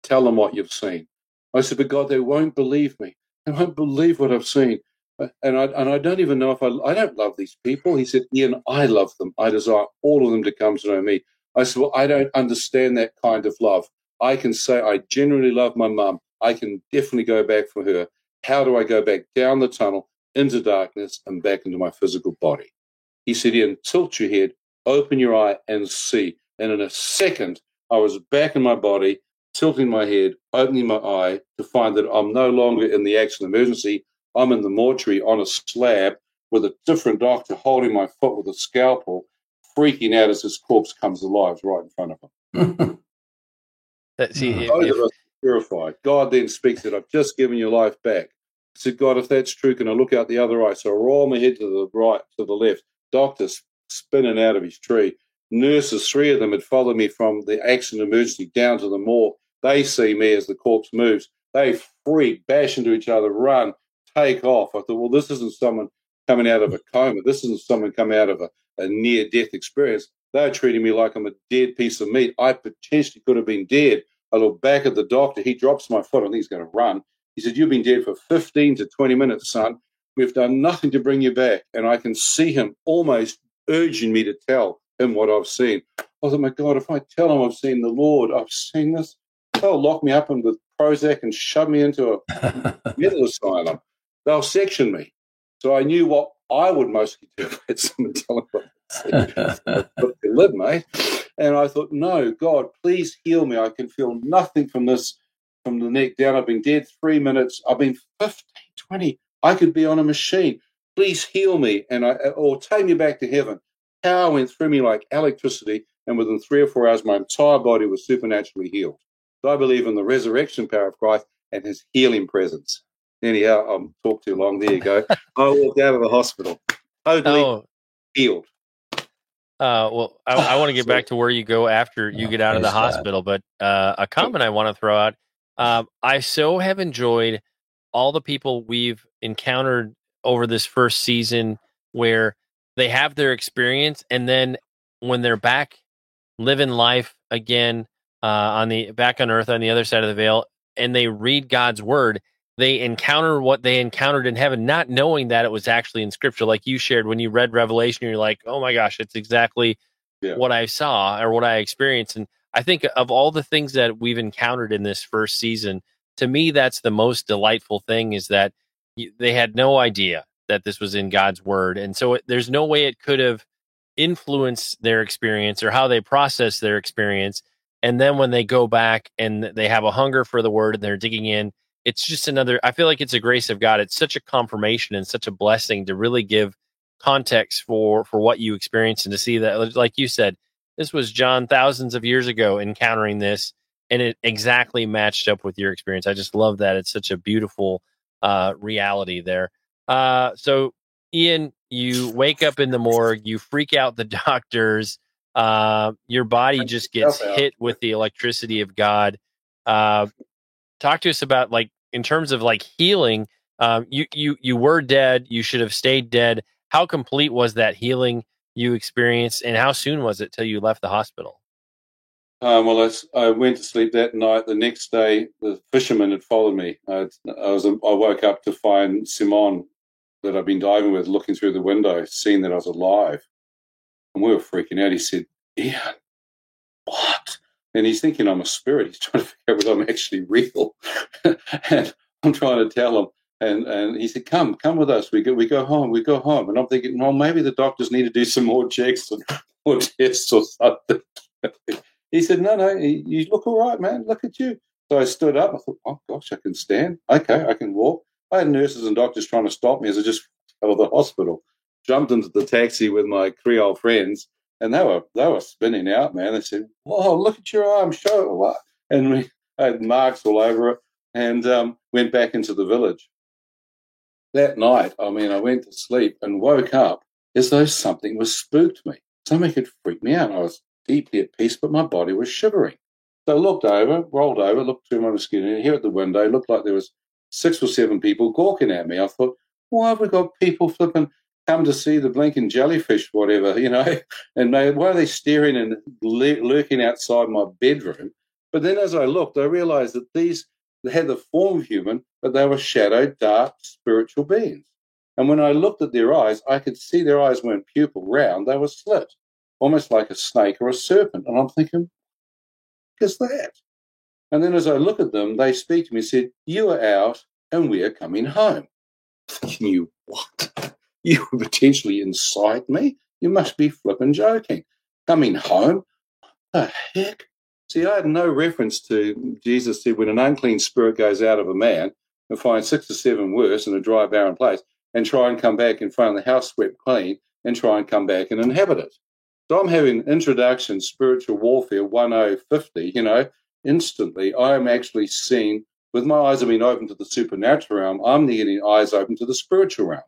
tell them what you've seen. I said, but God, they won't believe me. They won't believe what I've seen. and I and I don't even know if I I don't love these people. He said, Ian, I love them. I desire all of them to come to know me. I said, well, I don't understand that kind of love. I can say I genuinely love my mum. I can definitely go back for her. How do I go back down the tunnel into darkness and back into my physical body? He said, Ian, tilt your head, open your eye, and see. And in a second, I was back in my body, tilting my head, opening my eye to find that I'm no longer in the accident emergency. I'm in the mortuary on a slab with a different doctor holding my foot with a scalpel, freaking out as his corpse comes alive right in front of him. (laughs) that, see, hmm. if, Both of us purified. God then speaks that I've just given your life back. I said, God, if that's true, can I look out the other eye? So I roll my head to the right, to the left. Doctor's spinning out of his tree. Nurses, three of them had followed me from the accident emergency down to the morgue. They see me as the corpse moves. They freak, bash into each other, run take off. I thought, well, this isn't someone coming out of a coma. This isn't someone coming out of a, a near death experience. They're treating me like I'm a dead piece of meat. I potentially could have been dead. I look back at the doctor. He drops my foot. I think he's going to run. He said, You've been dead for 15 to 20 minutes, son. We've done nothing to bring you back. And I can see him almost urging me to tell him what I've seen. I thought, my God, if I tell him I've seen the Lord, I've seen this, they'll lock me up in with Prozac and shove me into a (laughs) mental asylum they'll section me. So I knew what I would mostly do (laughs) if I had someone tell (laughs) me what to live, mate. And I thought, no, God, please heal me. I can feel nothing from this, from the neck down. I've been dead three minutes. I've been 15, 20. I could be on a machine. Please heal me and I or take me back to heaven. Power went through me like electricity, and within three or four hours, my entire body was supernaturally healed. So I believe in the resurrection power of Christ and his healing presence. Anyhow, I'm talk too long. There you go. (laughs) I walked out of the hospital, totally oh. healed. Uh, well, I, I want to get (laughs) back to where you go after you get out of the hospital, but uh, a comment I want to throw out. Um, I so have enjoyed all the people we've encountered over this first season where they have their experience, and then when they're back living life again uh, on the back on Earth on the other side of the veil, and they read God's word, they encounter what they encountered in heaven, not knowing that it was actually in scripture. Like you shared when you read Revelation, you're like, oh my gosh, it's exactly yeah. what I saw or what I experienced. And I think of all the things that we've encountered in this first season, to me, that's the most delightful thing is that they had no idea that this was in God's word. And so it, there's no way it could have influenced their experience or how they process their experience. And then when they go back and they have a hunger for the word and they're digging in, it's just another i feel like it's a grace of god. It's such a confirmation and such a blessing to really give context for for what you experienced and to see that like you said this was john thousands of years ago encountering this and it exactly matched up with your experience. I just love that. It's such a beautiful uh reality there. Uh so ian you wake up in the morgue you freak out the (laughs) doctors uh your body just gets hit with the electricity of god. Uh talk to us about like in terms of like healing, um, you you you were dead. You should have stayed dead. How complete was that healing you experienced, and how soon was it till you left the hospital? Um, well, I, I, went to sleep that night. The next day, the fisherman had followed me. I, I was I woke up to find Simon that I'd been diving with looking through the window, seeing that I was alive, and we were freaking out. He said, "Ian, what?" And he's thinking I'm a spirit. He's (laughs) trying to figure out whether I'm actually real. (laughs) and I'm trying to tell him. And and he said, "Come, come with us. We go, we go home. We go home." And I'm thinking, well, maybe the doctors need to do some more checks or (laughs) more tests or something. he said, "No, no, you look all right, man. Look at you." So I stood up. I thought, "Oh gosh, I can stand. Okay, I can walk." I had nurses and doctors trying to stop me as I just out of the hospital. Jumped into the taxi with my Creole friends, and they were they were spinning out, man. They said, "Whoa, look at your arm, show it what?" And we (laughs) had marks all over it, and um, went back into the village. That night, I mean, I went to sleep and woke up as though something was spooked me. Something had freaked me out. I was deeply at peace, but my body was shivering. So I looked over, rolled over, looked through my mosquito, and here at the window, looked like there was six or seven people gawking at me. I thought, why have we got people flipping come to see the blinking jellyfish, whatever, you know, (laughs) and they, why are they staring and lurking outside my bedroom? But then as I looked, I realized that these they had the form of human, but they were shadow, dark, spiritual beings. And when I looked at their eyes, I could see their eyes weren't pupil round, they were slit, almost like a snake or a serpent. And I'm thinking, what is that? And then as I look at them, they speak to me and said, You are out and we are coming home. (laughs) Thinking, you what? You were potentially inside me? You must be flipping joking. Coming home? The heck? See, I had no reference to Jesus said when an unclean spirit goes out of a man and finds six or seven worse in a dry, barren place and try and come back and find the house swept clean and try and come back and inhabit it. So I'm having introduction spiritual warfare 1050, you know, instantly I am actually seeing with my eyes have been open to the supernatural realm, I'm getting eyes open to the spiritual realm.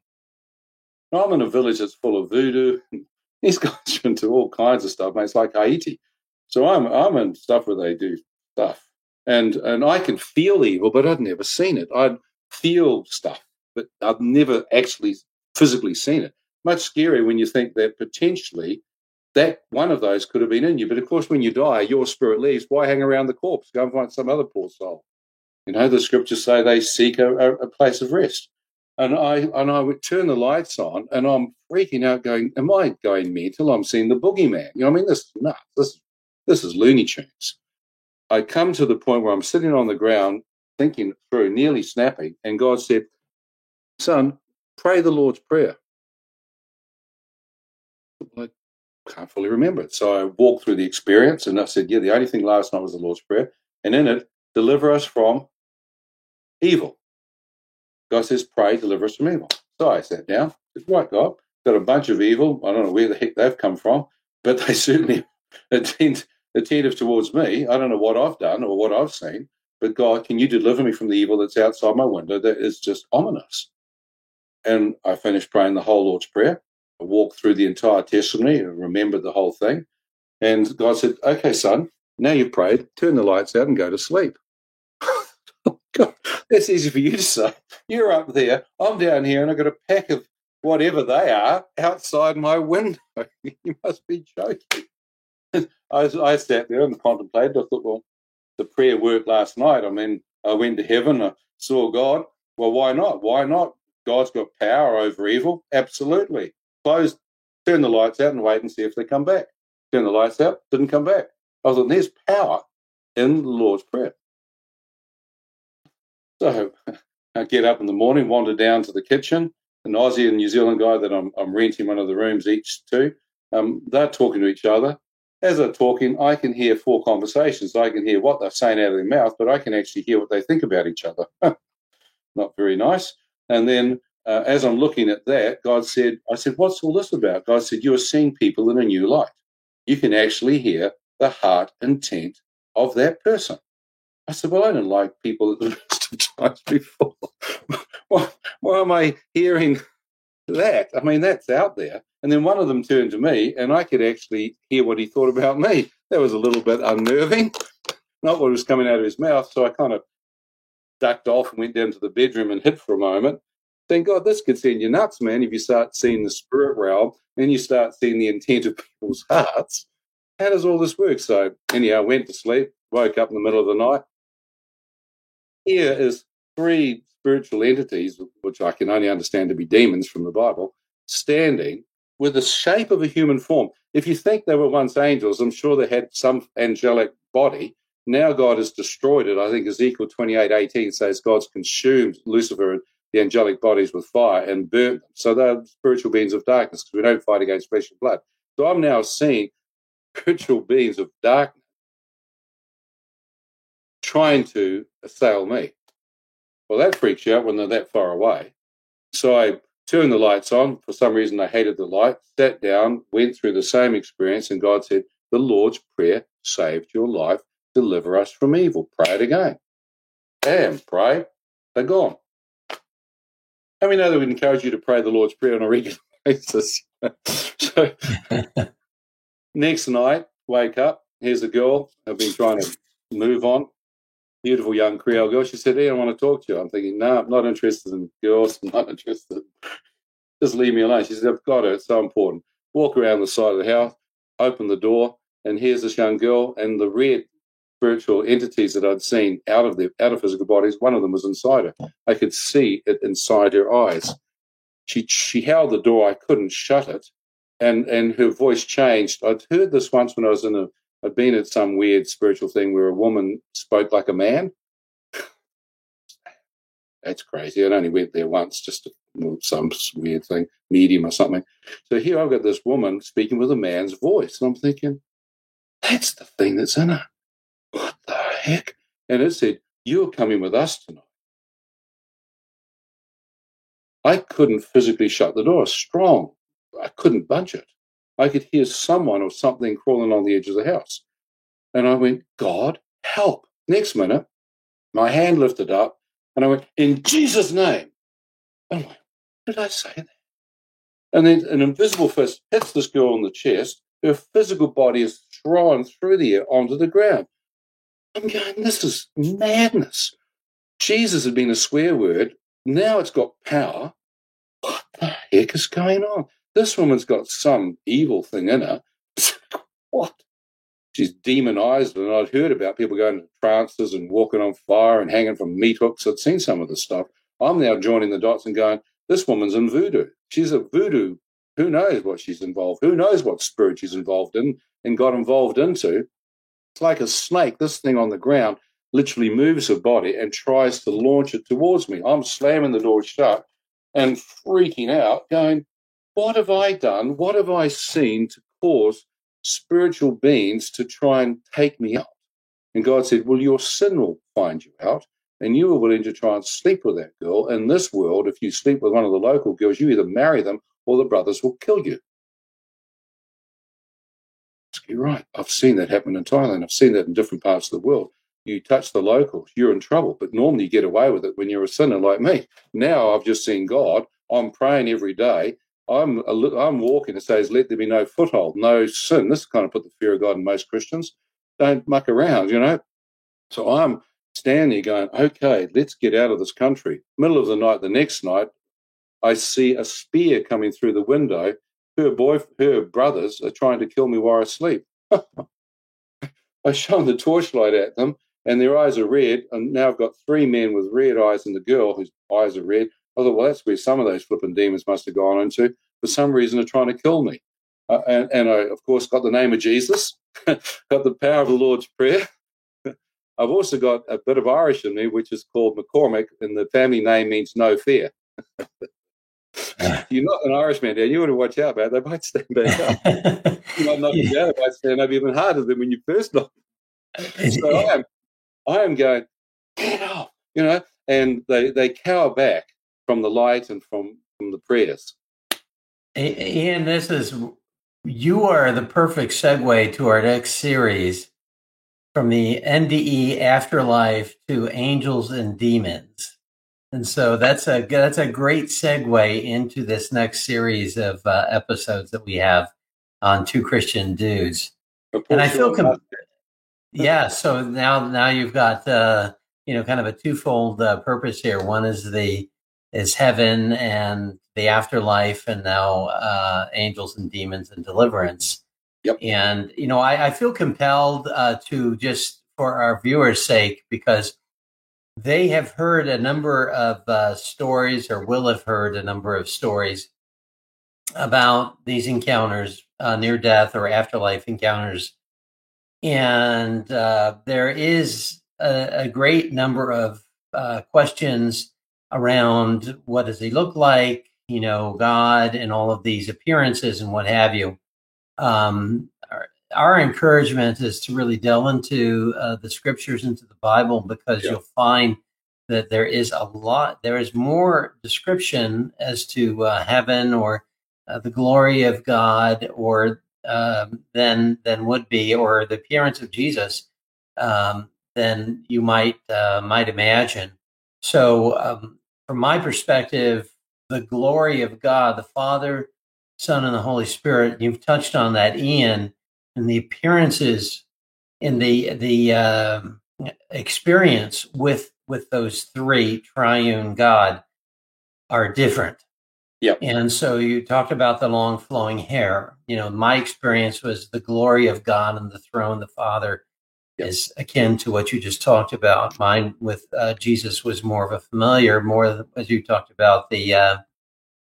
I'm in a village that's full of voodoo. (laughs) These guys are into all kinds of stuff, mate. It's like Haiti. So I'm I'm in stuff where they do stuff. And and I can feel evil, but I'd never seen it. I'd feel stuff, but I've never actually physically seen it. Much scary when you think that potentially that one of those could have been in you. But of course, when you die, your spirit leaves. Why hang around the corpse? Go and find some other poor soul. You know, the scriptures say they seek a, a place of rest. And I and I would turn the lights on, and I'm freaking out, going, "Am I going mental? I'm seeing the boogeyman." You know, I mean, this is nuts. This this is Looney Tunes. I come to the point where I'm sitting on the ground, thinking through, nearly snapping, and God said, "Son, pray the Lord's prayer." I can't fully remember it, so I walked through the experience, and I said, "Yeah, the only thing last night was the Lord's prayer, and in it, deliver us from evil. God says, pray, deliver us from evil. So I sat down, said, right, God, got a bunch of evil. I don't know where the heck they've come from, but they (laughs) certainly attend, attentive towards me. I don't know what I've done or what I've seen, but God, can you deliver me from the evil that's outside my window that is just ominous? And I finished praying the whole Lord's Prayer. I walked through the entire testimony and remembered the whole thing. And God said, okay, son, now you've prayed, turn the lights out and go to sleep. (laughs) That's easy for you to say. You're up there, I'm down here, and I've got a pack of whatever they are outside my window. (laughs) you must be joking. (laughs) I, I sat there and contemplated. I thought, well, the prayer worked last night. I mean, I went to heaven, I saw God. Well, why not? Why not? God's got power over evil. Absolutely. Close, turn the lights out and wait and see if they come back. Turn the lights out, didn't come back. I thought, there's power in the Lord's Prayer. So I get up in the morning, wander down to the kitchen. An Aussie and New Zealand guy that I'm, I'm renting one of the rooms each to, um, they're talking to each other. As they're talking, I can hear four conversations. I can hear what they're saying out of their mouth, but I can actually hear what they think about each other. (laughs) Not very nice. And then uh, as I'm looking at that, God said, I said, what's all this about? God said, you are seeing people in a new light. You can actually hear the heart intent of that person. I said, Well, I don't like people at the best of times before. (laughs) why, why am I hearing that? I mean, that's out there. And then one of them turned to me, and I could actually hear what he thought about me. That was a little bit unnerving, (laughs) not what was coming out of his mouth. So I kind of ducked off and went down to the bedroom and hid for a moment. Thank God this could send you nuts, man, if you start seeing the spirit realm and you start seeing the intent of (laughs) people's hearts. How does all this work? So, anyhow, I went to sleep, woke up in the middle of the night, here is three spiritual entities, which I can only understand to be demons from the Bible, standing with the shape of a human form. If you think they were once angels, I'm sure they had some angelic body. Now God has destroyed it. I think Ezekiel 28 18 says God's consumed Lucifer and the angelic bodies with fire and burnt them. So they're spiritual beings of darkness because we don't fight against flesh and blood. So I'm now seeing spiritual beings of darkness trying to assail me. Well, that freaks you out when they're that far away. So I turned the lights on. For some reason, I hated the light, sat down, went through the same experience, and God said, The Lord's Prayer saved your life. Deliver us from evil. Pray it again. Bam, pray. They're gone. How many know that we encourage you to pray the Lord's Prayer on a regular (laughs) basis? so (laughs) next night, wake up. Here's a girl I've been trying to move on beautiful young Creole girl. She said, Hey, I want to talk to you. I'm thinking, No, I'm not interested in girls. I'm not (laughs) interested. Just leave me alone. She said, I've got her. It's so important. Walk around the side of the house, open the door, and here's this young girl. And the red spiritual entities that I'd seen out of their out of physical bodies, one of them was inside her. I could see it inside her eyes. she she held the door. I couldn't shut it, and and her voice changed. I'd heard this once when I was in a. I'd been at some weird spiritual thing where a woman spoke like a man. That's crazy. I only went there once, just to, some weird thing, medium or something. So here I've got this woman speaking with a man's voice, and I'm thinking, that's the thing that's in her. What the heck? And it said, You're coming with us tonight. I couldn't physically shut the door strong. I couldn't budge it. I could hear someone or something crawling on the edge of the house. And I went, God, help. Next minute, my hand lifted up and I went, In Jesus' name. Like, did I say that? And then an invisible fist hits this girl on the chest. Her physical body is thrown through the air onto the ground. I'm going, this is madness. Jesus had been a swear word. Now it's got power. What the heck is going on? This woman's got some evil thing in her. (laughs) what? She's demonized, and I'd heard about people going to trances and walking on fire and hanging from meat hooks. I'd seen some of this stuff. I'm now joining the dots and going, this woman's in voodoo. She's a voodoo. Who knows what she's involved? Who knows what spirit she's involved in and got involved into? It's like a snake. This thing on the ground literally moves her body and tries to launch it towards me. I'm slamming the door shut and freaking out, going, What have I done? What have I seen to cause spiritual beings to try and take me out? And God said, Well, your sin will find you out and you were willing to try and sleep with that girl, in this world, if you sleep with one of the local girls, you either marry them or the brothers will kill you. You're right. I've seen that happen in Thailand. I've seen that in different parts of the world. You touch the locals, you're in trouble. But normally you get away with it when you're a sinner like me. Now I've just seen God. I'm praying every day. I'm I'm walking. and says, "Let there be no foothold, no sin." This kind of put the fear of God in most Christians. Don't muck around, you know. So I'm standing going, okay, let's get out of this country. Middle of the night, the next night, I see a spear coming through the window. Her boy, her brothers are trying to kill me while I sleep. (laughs) I shone the torchlight at them, and their eyes are red. And now I've got three men with red eyes and the girl whose eyes are red. I thought, well, that's where some of those flipping demons must have gone into. For some reason, are trying to kill me. Uh, and, and I, of course, got the name of Jesus, (laughs) got the power of the Lord's Prayer, (laughs) I've also got a bit of Irish in me, which is called McCormack, and the family name means no fear. (laughs) You're not an Irishman, Dan. You want to watch out, man. They might stand back up. you might knock you down. They might stand up even harder than when you first knocked. So I am, I am going, get off, you know, and they, they cower back from the light and from, from the prayers. Ian, this is, you are the perfect segue to our next series from the NDE afterlife to angels and demons. And so that's a that's a great segue into this next series of uh, episodes that we have on two Christian dudes. And I feel, com- (laughs) yeah. So now now you've got uh, you know kind of a twofold uh, purpose here. One is the is heaven and the afterlife, and now uh, angels and demons and deliverance. Yep. And, you know, I, I feel compelled uh, to just for our viewers' sake, because they have heard a number of uh, stories or will have heard a number of stories about these encounters, uh, near death or afterlife encounters. And uh, there is a, a, great number of uh, questions around what does he look like, you know, God and all of these appearances and what have you um, our, our, encouragement is to really delve into uh, the scriptures, into the Bible, because yeah. you'll find that there is a lot, there is more description as to uh, heaven or uh, the glory of God, or um, than than would be, or the appearance of Jesus, um, than you might uh, might imagine. So, um, from my perspective, the glory of God, the Father, Son, and the Holy Spirit. You've touched on that, Ian, and the appearances in the the uh, experience with with those three triune God are different. Yeah. And so you talked about the long flowing hair. You know, my experience was the glory of God and the throne, the Father. Is akin to what you just talked about. Mine with uh, Jesus was more of a familiar, more as you talked about the uh,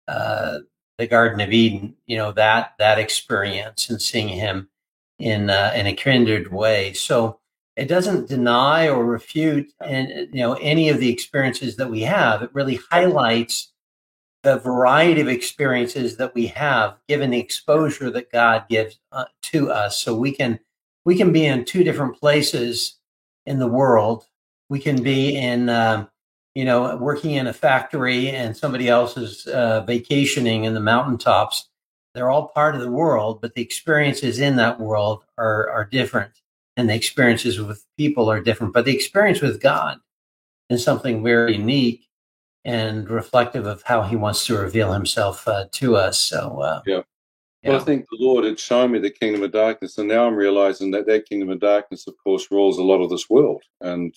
uh, the Garden of Eden, you know that that experience and seeing him in uh, in a kindred way. So it doesn't deny or refute and you know any of the experiences that we have. It really highlights the variety of experiences that we have given the exposure that God gives uh, to us. So we can we can be in two different places in the world. We can be in uh, you know, working in a factory and somebody else is uh, vacationing in the mountaintops. They're all part of the world, but the experiences in that world are, are different. And the experiences with people are different. But the experience with God is something very unique and reflective of how he wants to reveal himself uh, to us. So, uh, yeah. Well, I think the Lord had shown me the kingdom of darkness, and now I'm realizing that that kingdom of darkness, of course, rules a lot of this world. And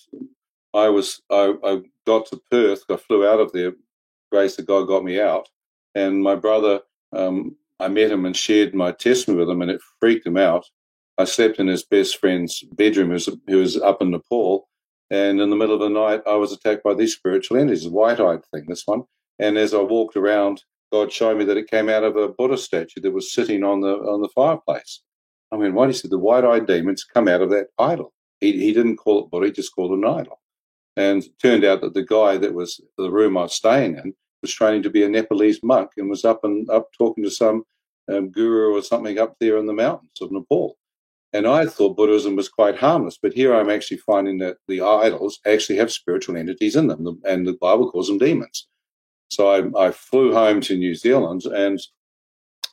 I was I, I got to Perth. I flew out of there. Grace of God got me out, and my brother. Um, I met him and shared my testimony with him, and it freaked him out. I slept in his best friend's bedroom, who was, who was up in Nepal, and in the middle of the night, I was attacked by these spiritual entities, white-eyed thing, this one. And as I walked around, God showed me that it came out of a Buddha statue that was sitting on the on the fireplace. I mean, why? He said the white-eyed demons come out of that idol. He, he didn't call it Buddha; he just called it an idol. And turned out that the guy that was the room I was staying in was training to be a Nepalese monk and was up and up talking to some um, guru or something up there in the mountains of Nepal. And I thought Buddhism was quite harmless, but here I'm actually finding that the idols actually have spiritual entities in them, and the Bible calls them demons. So I, I flew home to New Zealand and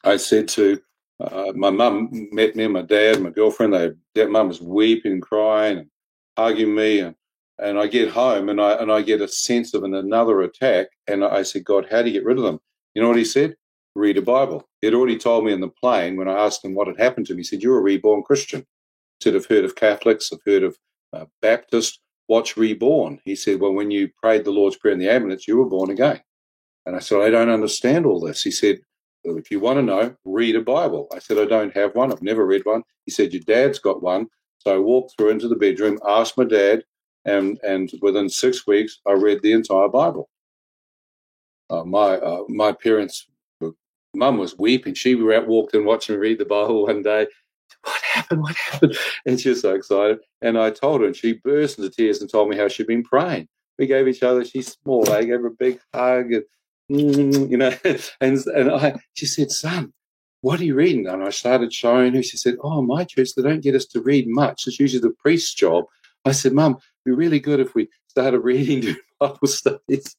I said to uh, my mum, met me and my dad, my girlfriend. They, mum was weeping, crying, and hugging me, and and I get home and I and I get a sense of an, another attack, and I said, God, how do you get rid of them? You know what he said? Read a Bible. He'd already told me in the plane when I asked him what had happened to me. He said, "You're a reborn Christian." I said, "I've heard of Catholics. I've heard of uh, Baptist. Watch Reborn." He said, "Well, when you prayed the Lord's Prayer in the ambulance, you were born again." And I said, "I don't understand all this." He said, well, "If you want to know, read a Bible." I said, "I don't have one. I've never read one." He said, "Your dad's got one." So I walked through into the bedroom, asked my dad, and and within six weeks, I read the entire Bible. Uh, my uh, my parents, mum was weeping. She walked in watching me read the Bible one day. What happened? What happened? (laughs) And she was so excited. And I told her, and she burst into tears and told me how she'd been praying. We gave each other. She's small. I gave her a big hug, and Mm, you know. (laughs) And and I, she said, "Son, what are you reading?" And I started showing her. She said, "Oh, my church, they don't get us to read much. It's usually the priest's job." I said, Mum, it'd be really good if we started (laughs) reading during Bible studies.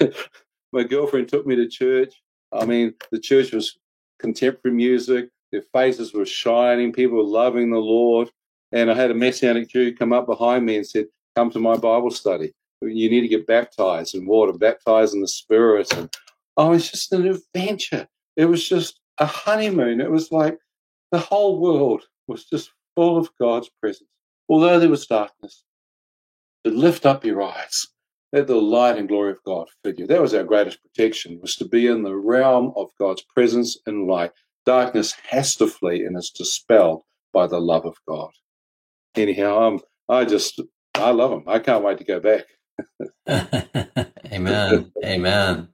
(laughs) My girlfriend took me to church. I mean, the church was contemporary music. Their faces were shining. People were loving the Lord. And I had a Messianic Jew come up behind me and said, Come to my Bible study. You need to get baptized in water, baptized in the Spirit. And oh, it's just an adventure. It was just a honeymoon. It was like the whole world was just full of God's presence although there was darkness, to lift up your eyes, let the light and glory of God fill you. That was our greatest protection, was to be in the realm of God's presence and light. Darkness has to flee and is dispelled by the love of God. Anyhow, um, I just, I love him. I can't wait to go back. (laughs) Amen. Amen.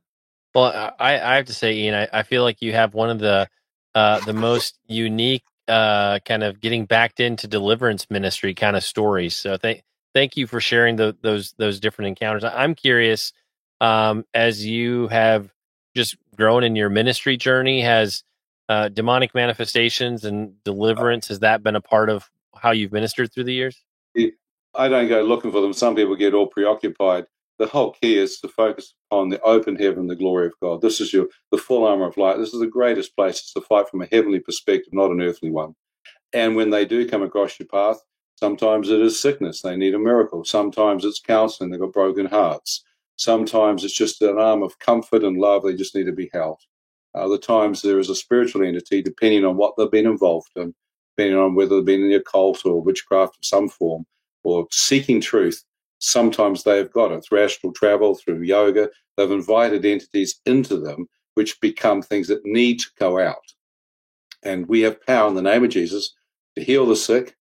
Well, I, I have to say, Ian, I, I feel like you have one of the uh, the most unique uh, kind of getting backed into deliverance ministry kind of stories. So thank thank you for sharing the, those those different encounters. I'm curious, um, as you have just grown in your ministry journey, has uh, demonic manifestations and deliverance has that been a part of how you've ministered through the years? I don't go looking for them. Some people get all preoccupied. The whole key is to focus on the open heaven, the glory of God. This is your the full armor of light. This is the greatest place to fight from a heavenly perspective, not an earthly one. And when they do come across your path, sometimes it is sickness. They need a miracle. Sometimes it's counseling. They've got broken hearts. Sometimes it's just an arm of comfort and love. They just need to be held. Other times there is a spiritual entity, depending on what they've been involved in, depending on whether they've been in a cult or witchcraft of some form, or seeking truth sometimes they've got it through astral travel, through yoga. They've invited entities into them, which become things that need to go out. And we have power in the name of Jesus to heal the sick,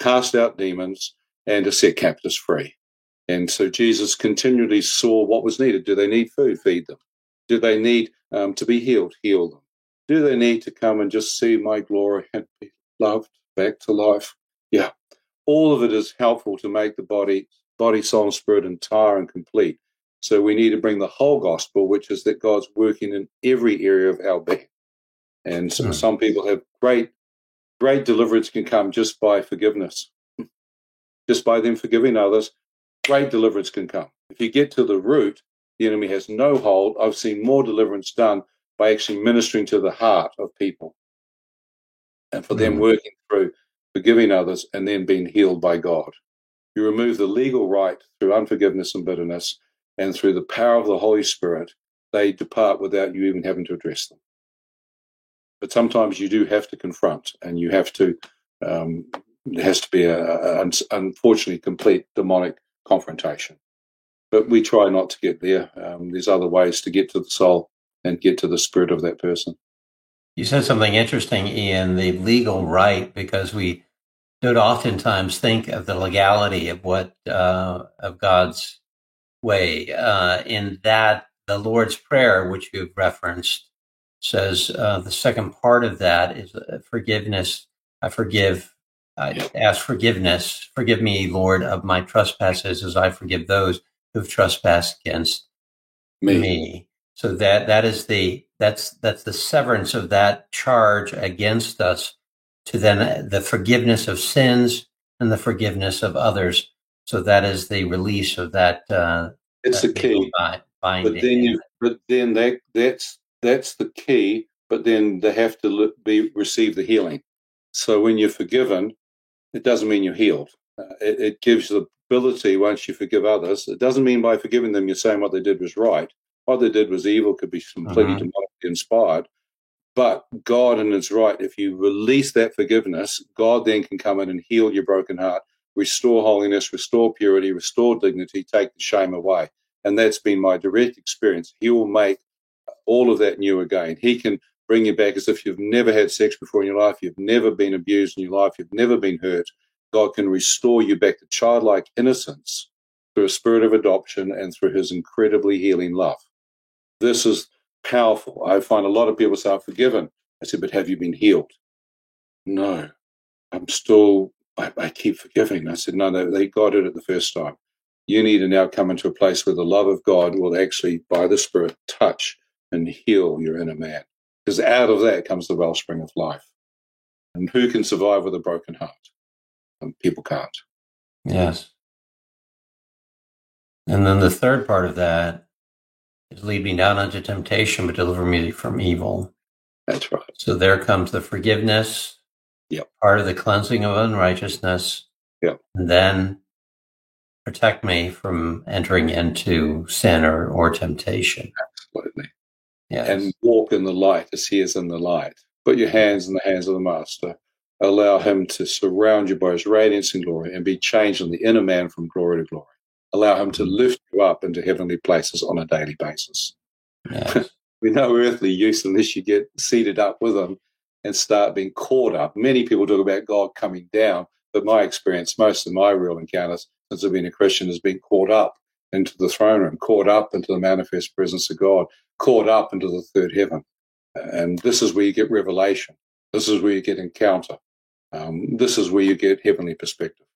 cast out demons, and to set captives free. And so Jesus continually saw what was needed. Do they need food? Feed them. Do they need um, to be healed? Heal them. Do they need to come and just see my glory and be loved back to life? Yeah. All of it is helpful to make the body, body, soul, and spirit entire and complete. So we need to bring the whole gospel, which is that God's working in every area of our being. And so mm. some people have great, great deliverance can come just by forgiveness, just by them forgiving others. Great deliverance can come. If you get to the root, the enemy has no hold. I've seen more deliverance done by actually ministering to the heart of people and for them working through forgiving others and then being healed by God. You remove the legal right through unforgiveness and bitterness, and through the power of the Holy Spirit, they depart without you even having to address them. But sometimes you do have to confront, and you have to. Um, there has to be a, a, unfortunately complete demonic confrontation. But we try not to get there. Um, there's other ways to get to the soul and get to the spirit of that person. You said something interesting, Ian, the legal right, because we don't oftentimes think of the legality of what uh, of God's way. Uh, in that, the Lord's Prayer, which you've referenced, says uh, the second part of that is uh, forgiveness. I forgive. I ask forgiveness. Forgive me, Lord, of my trespasses, as I forgive those who've trespassed against me. me. So that that is the that's that's the severance of that charge against us to then the forgiveness of sins and the forgiveness of others. So that is the release of that. Uh, it's that the key. Binding. But then you, but then that that's that's the key. But then they have to be receive the healing. So when you're forgiven, it doesn't mean you're healed. Uh, it, it gives the ability once you forgive others. It doesn't mean by forgiving them you're saying what they did was right what they did was evil, could be completely uh-huh. inspired. But God, and His right, if you release that forgiveness, God then can come in and heal your broken heart, restore holiness, restore purity, restore dignity, take the shame away. And that's been my direct experience. He will make all of that new again. He can bring you back as if you've never had sex before in your life, you've never been abused in your life, you've never been hurt. God can restore you back to childlike innocence through a spirit of adoption and through his incredibly healing love this is powerful. I find a lot of people say, I've forgiven. I said, but have you been healed? No, I'm still, I, I keep forgiving. I said, no, they, they got it at the first time. You need to now come into a place where the love of God will actually, by the Spirit, touch and heal your inner man. Because out of that comes the wellspring of life. And who can survive with a broken heart? And people can't. Yes. And then the third part of that lead me not unto temptation, but deliver me from evil. That's right. So there comes the forgiveness. Yep. Part of the cleansing of unrighteousness. Yep. And then protect me from entering into sin or, or temptation. Absolutely. Yes. And walk in the light as he is in the light. Put your hands in the hands of the Master. Allow him to surround you by his radiance and glory and be changed in the inner man from glory to glory allow him to lift you up into heavenly places on a daily basis. Yes. we know earthly use unless you get seated up with him and start being caught up. Many people talk about God coming down, but my experience, most of my real encounters since I've been a Christian, has been caught up into the throne room, caught up into the manifest presence of God, caught up into the third heaven. And this is where you get revelation. This is where you get encounter. Um, this is where you get heavenly perspective.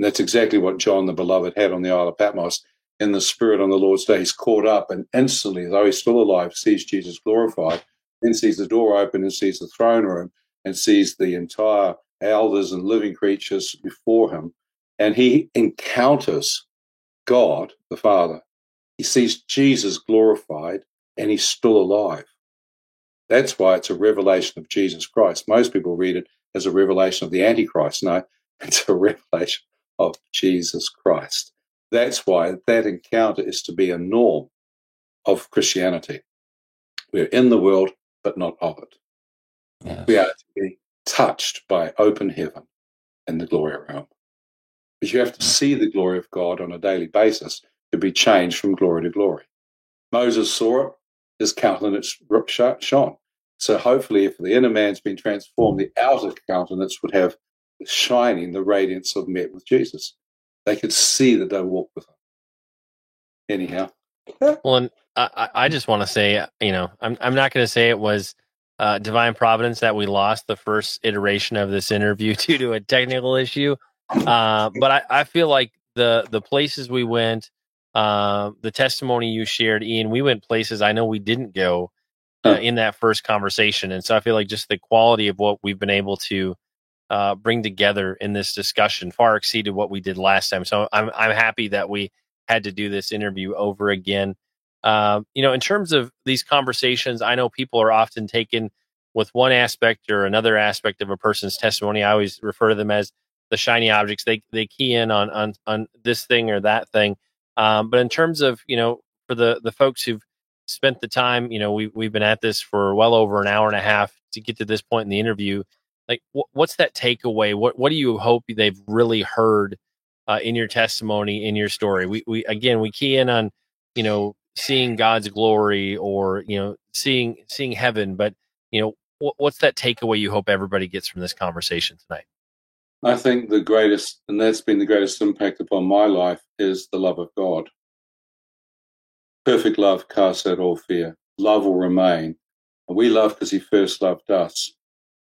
And that's exactly what John the Beloved had on the Isle of Patmos. In the Spirit on the Lord's day, he's caught up and instantly, though he's still alive, sees Jesus glorified, then sees the door open and sees the throne room and sees the entire elders and living creatures before him. And he encounters God, the Father. He sees Jesus glorified and he's still alive. That's why it's a revelation of Jesus Christ. Most people read it as a revelation of the Antichrist. No, (laughs) it's a revelation of Jesus Christ. That's why that encounter is to be a norm of Christianity. We're in the world, but not of it. Yes. We are to be touched by open heaven and the glory realm. But you have to mm. see the glory of God on a daily basis to be changed from glory to glory. Moses saw it, his countenance shone. So hopefully, if the inner man's been transformed, the outer countenance would have shining the radiance of met with Jesus. They could see that they walked with him. Anyhow. Well, and I, I just want to say, you know, I'm I'm not going to say it was uh, divine providence that we lost the first iteration of this interview (laughs) due to a technical issue. Uh, but I, I feel like the the places we went, uh, the testimony you shared, Ian, we went places I know we didn't go uh, in that first conversation, and so I feel like just the quality of what we've been able to uh, bring together in this discussion far exceeded what we did last time. So I'm I'm happy that we had to do this interview over again. Uh, you know, in terms of these conversations, I know people are often taken with one aspect or another aspect of a person's testimony. I always refer to them as the shiny objects. They they key in on on on this thing or that thing. Um, but in terms of you know, for the the folks who've spent the time, you know, we we've been at this for well over an hour and a half to get to this point in the interview. Like, wh- what's that takeaway? What what do you hope they've really heard uh, in your testimony, in your story? We we again we key in on you know seeing God's glory or you know seeing seeing heaven, but you know wh- what's that takeaway you hope everybody gets from this conversation tonight? I think the greatest, and that's been the greatest impact upon my life, is the love of God. Perfect love casts out all fear. Love will remain. And we love because He first loved us.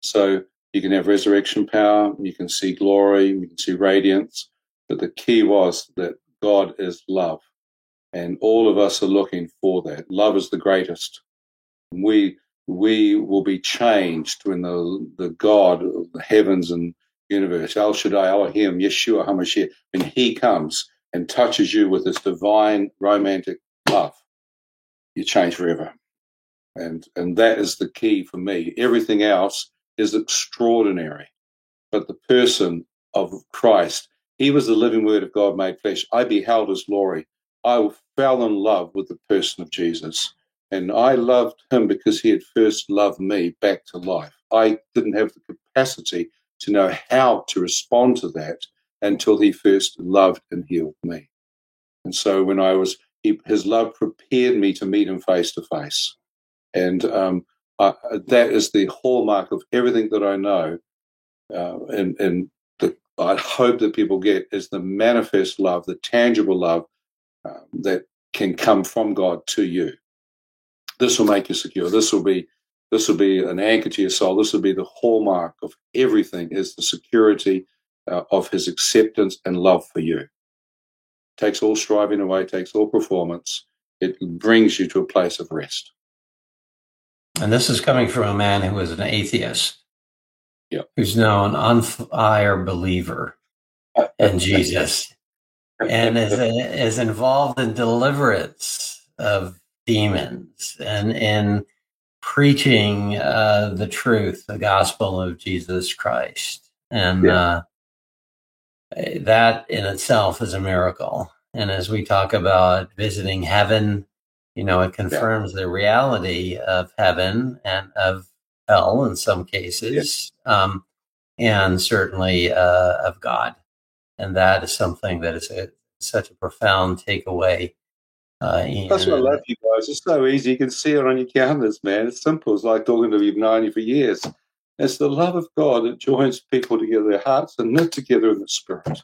So you can have resurrection power, you can see glory, you can see radiance. But the key was that God is love. And all of us are looking for that. Love is the greatest. We we will be changed when the the God of the heavens and universe, El Shaddai, Elohim, Yeshua HaMashiach, when He comes and touches you with His divine romantic love, you change forever. And and that is the key for me. Everything else is extraordinary, but the person of Christ, He was the living Word of God made flesh. I beheld His glory. I fell in love with the person of Jesus. And I loved him because he had first loved me back to life. I didn't have the capacity to know how to respond to that until he first loved and healed me. And so when I was, he, his love prepared me to meet him face to face. And um, I, that is the hallmark of everything that I know. Uh, and and the, I hope that people get is the manifest love, the tangible love um, that can come from God to you. This will make you secure. This will be this will be an anchor to your soul. This will be the hallmark of everything is the security uh, of his acceptance and love for you. Takes all striving away, takes all performance. It brings you to a place of rest. And this is coming from a man who is an atheist. Yeah. Who's now an on fire believer in (laughs) Jesus and is, is involved in deliverance of demons and in preaching uh, the truth, the gospel of Jesus Christ. And yeah. uh, that in itself is a miracle. And as we talk about visiting heaven, you know, it confirms yeah. the reality of heaven and of hell in some cases, yeah. um, and certainly uh, of God. And that is something that is a, such a profound takeaway uh, That's what I love you guys. It's so easy. You can see it on your calendars, man. It's simple. It's like talking to you've known you for years. It's the love of God that joins people together. Their hearts are knit together in the spirit.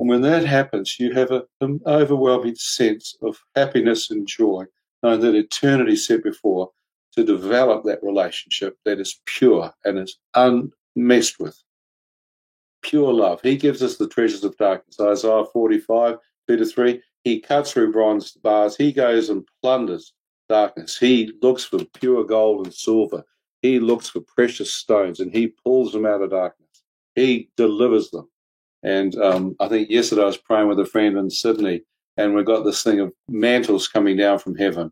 And when that happens, you have a, an overwhelming sense of happiness and joy, knowing that eternity set before to develop that relationship that is pure and is unmessed with. Pure love. He gives us the treasures of darkness. Isaiah 45, 2 to 3. He cuts through bronze bars. He goes and plunders darkness. He looks for pure gold and silver. He looks for precious stones and he pulls them out of darkness. He delivers them. And um, I think yesterday I was praying with a friend in Sydney, and we got this thing of mantles coming down from heaven,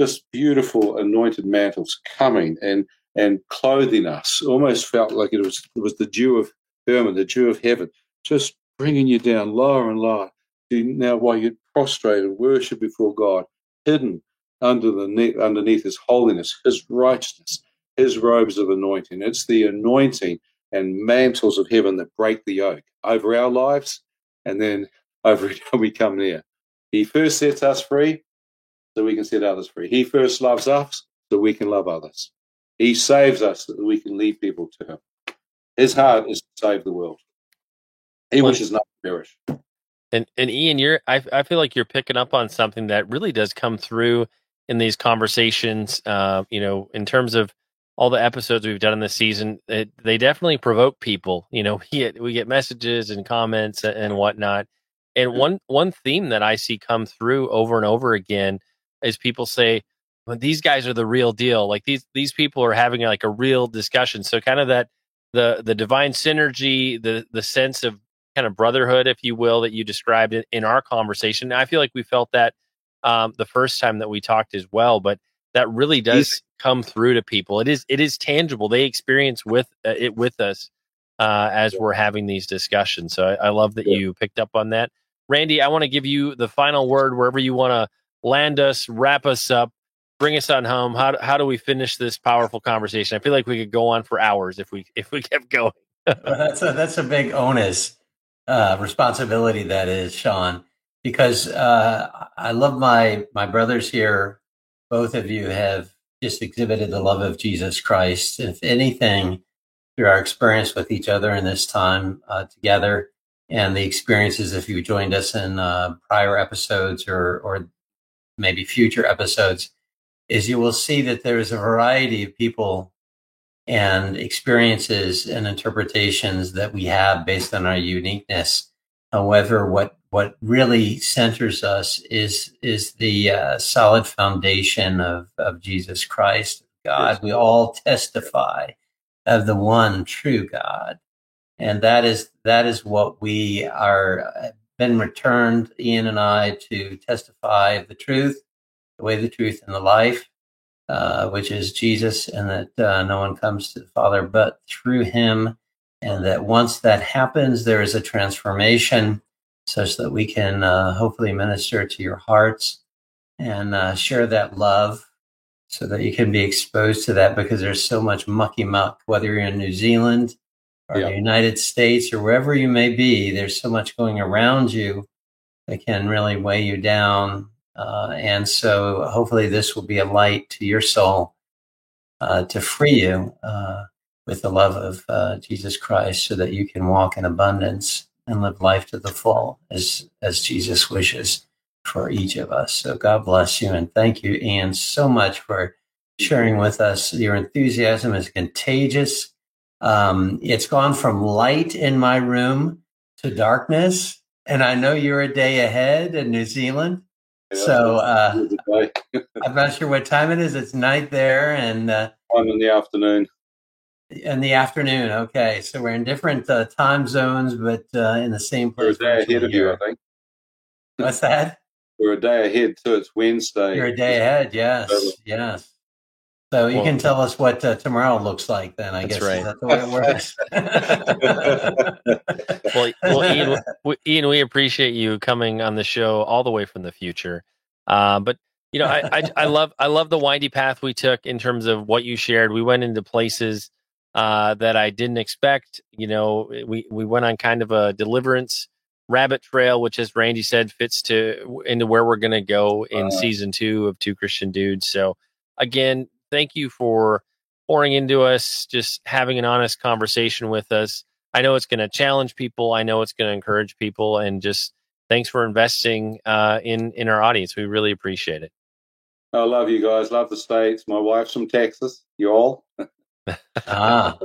just beautiful anointed mantles coming and and clothing us. Almost felt like it was it was the dew of Hermon, the dew of heaven, just bringing you down lower and lower now while you prostrate and worship before God, hidden under the underneath His holiness, His righteousness, His robes of anointing. It's the anointing and mantles of heaven that break the yoke over our lives, and then (laughs) over it we come near. He first sets us free, so we can set others free. He first loves us, so we can love others. He saves us so that we can lead people to Him. His heart is to save the world. He wishes not to perish. And and Ian, you're I I feel like you're picking up on something that really does come through in these conversations. Uh, you know, in terms of all the episodes we've done in this season, it, they definitely provoke people. You know, (laughs) we get we get messages and comments and whatnot. And one one theme that I see come through over and over again is people say, well, "These guys are the real deal." Like these these people are having like a real discussion. So kind of that the the divine synergy, the the sense of kind of brotherhood, if you will, that you described in, in our conversation. I feel like we felt that um, the first time that we talked as well, but that really does come through to people. It is it is tangible. They experience with uh, it with us uh, as we're having these discussions. So I, I love that you picked up on that. Randy, I want to give you the final word wherever you want to land us, wrap us up, bring us on home. How, how do we finish this powerful conversation? I feel like we could go on for hours if we (laughs) if we kept going. well, that's a that's a big onus uh, responsibility that is, Sean, because uh, I love my my brothers here. Both of you have just exhibited the love of Jesus Christ. If anything, through our experience with each other in this time uh, together, and the experiences if you joined us in uh, prior episodes or or maybe future episodes is you will see that there's a variety of people and experiences and interpretations that we have based on our uniqueness however what what really centers us is is the uh, solid foundation of of Jesus Christ God. We all testify of the one true God. And that is that is what we are uh, been returned ian and i to testify of the truth the way the truth and the life uh, which is jesus and that uh, no one comes to the father but through him. And that once that happens there is a transformation such that we can uh, hopefully minister to your hearts and uh, share that love so that you can be exposed to that because there's so much mucky muck whether you're in new zealand or yeah. the United States or wherever you may be, there's so much going around you that can really weigh you down. Uh, and so hopefully this will be a light to your soul uh, to free you uh, with the love of uh, Jesus Christ so that you can walk in abundance and live life to the full as, as Jesus wishes for each of us. So God bless you. And thank you, Ian, so much for sharing with us. Your enthusiasm is contagious um, it's gone from light in my room to darkness. And I know you're a day ahead in New Zealand. Yeah, so uh, (laughs) I'm not sure what time it is. It's night there. And uh, I'm in the afternoon. In the afternoon. Okay. So we're in different uh, time zones, but uh, in the same place. We're a day ahead of you, I think. What's that? We're a day ahead, so it's Wednesday. You're a day ahead. Yes. Yes. So you well, can tell us what uh, tomorrow looks like. Then I guess right. that's the way it works. (laughs) well, well, Ian, we, Ian, we appreciate you coming on the show all the way from the future. Uh, but you know, I, I, I love I love the windy path we took in terms of what you shared. We went into places uh, that I didn't expect. You know, we we went on kind of a deliverance rabbit trail, which, as Randy said, fits to into where we're going to go in uh, season two of Two Christian Dudes. So again, thank you for pouring into us, just having an honest conversation with us. I know it's going to challenge people. I know it's going to encourage people, and just thanks for investing uh, in in our audience. We really appreciate it. I love you guys. Love the states. My wife's from Texas. You all. Ah,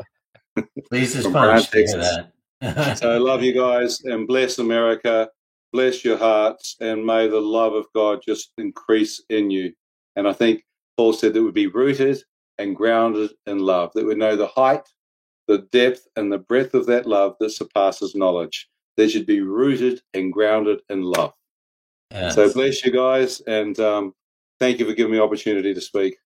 please respond to that. so I love you guys and bless America. Bless your hearts and may the love of God just increase in you. And I think Paul said that would be rooted and grounded in love, that we know the height, the depth, and the breadth of that love that surpasses knowledge. They should be rooted and grounded in love. Yes. So bless you guys, and um, thank you for giving me opportunity to speak.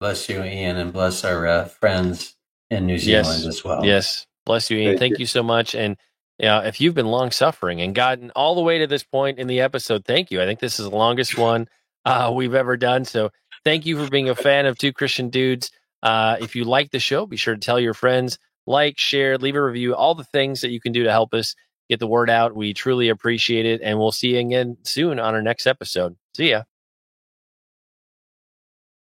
Bless you, Ian, and bless our uh, friends in New Zealand yes. as well. Yes, bless you, Ian. Thank, thank you. you so much, and yeah, if you've been long suffering and gotten all the way to this point in the episode, thank you. I think this is the longest one uh, we've ever done. So Thank you for being a fan of Two Christian Dudes. Uh, if you like the show, be sure to tell your friends, like, share, leave a review, all the things that you can do to help us get the word out. We truly appreciate it. And we'll see you again soon on our next episode. See ya.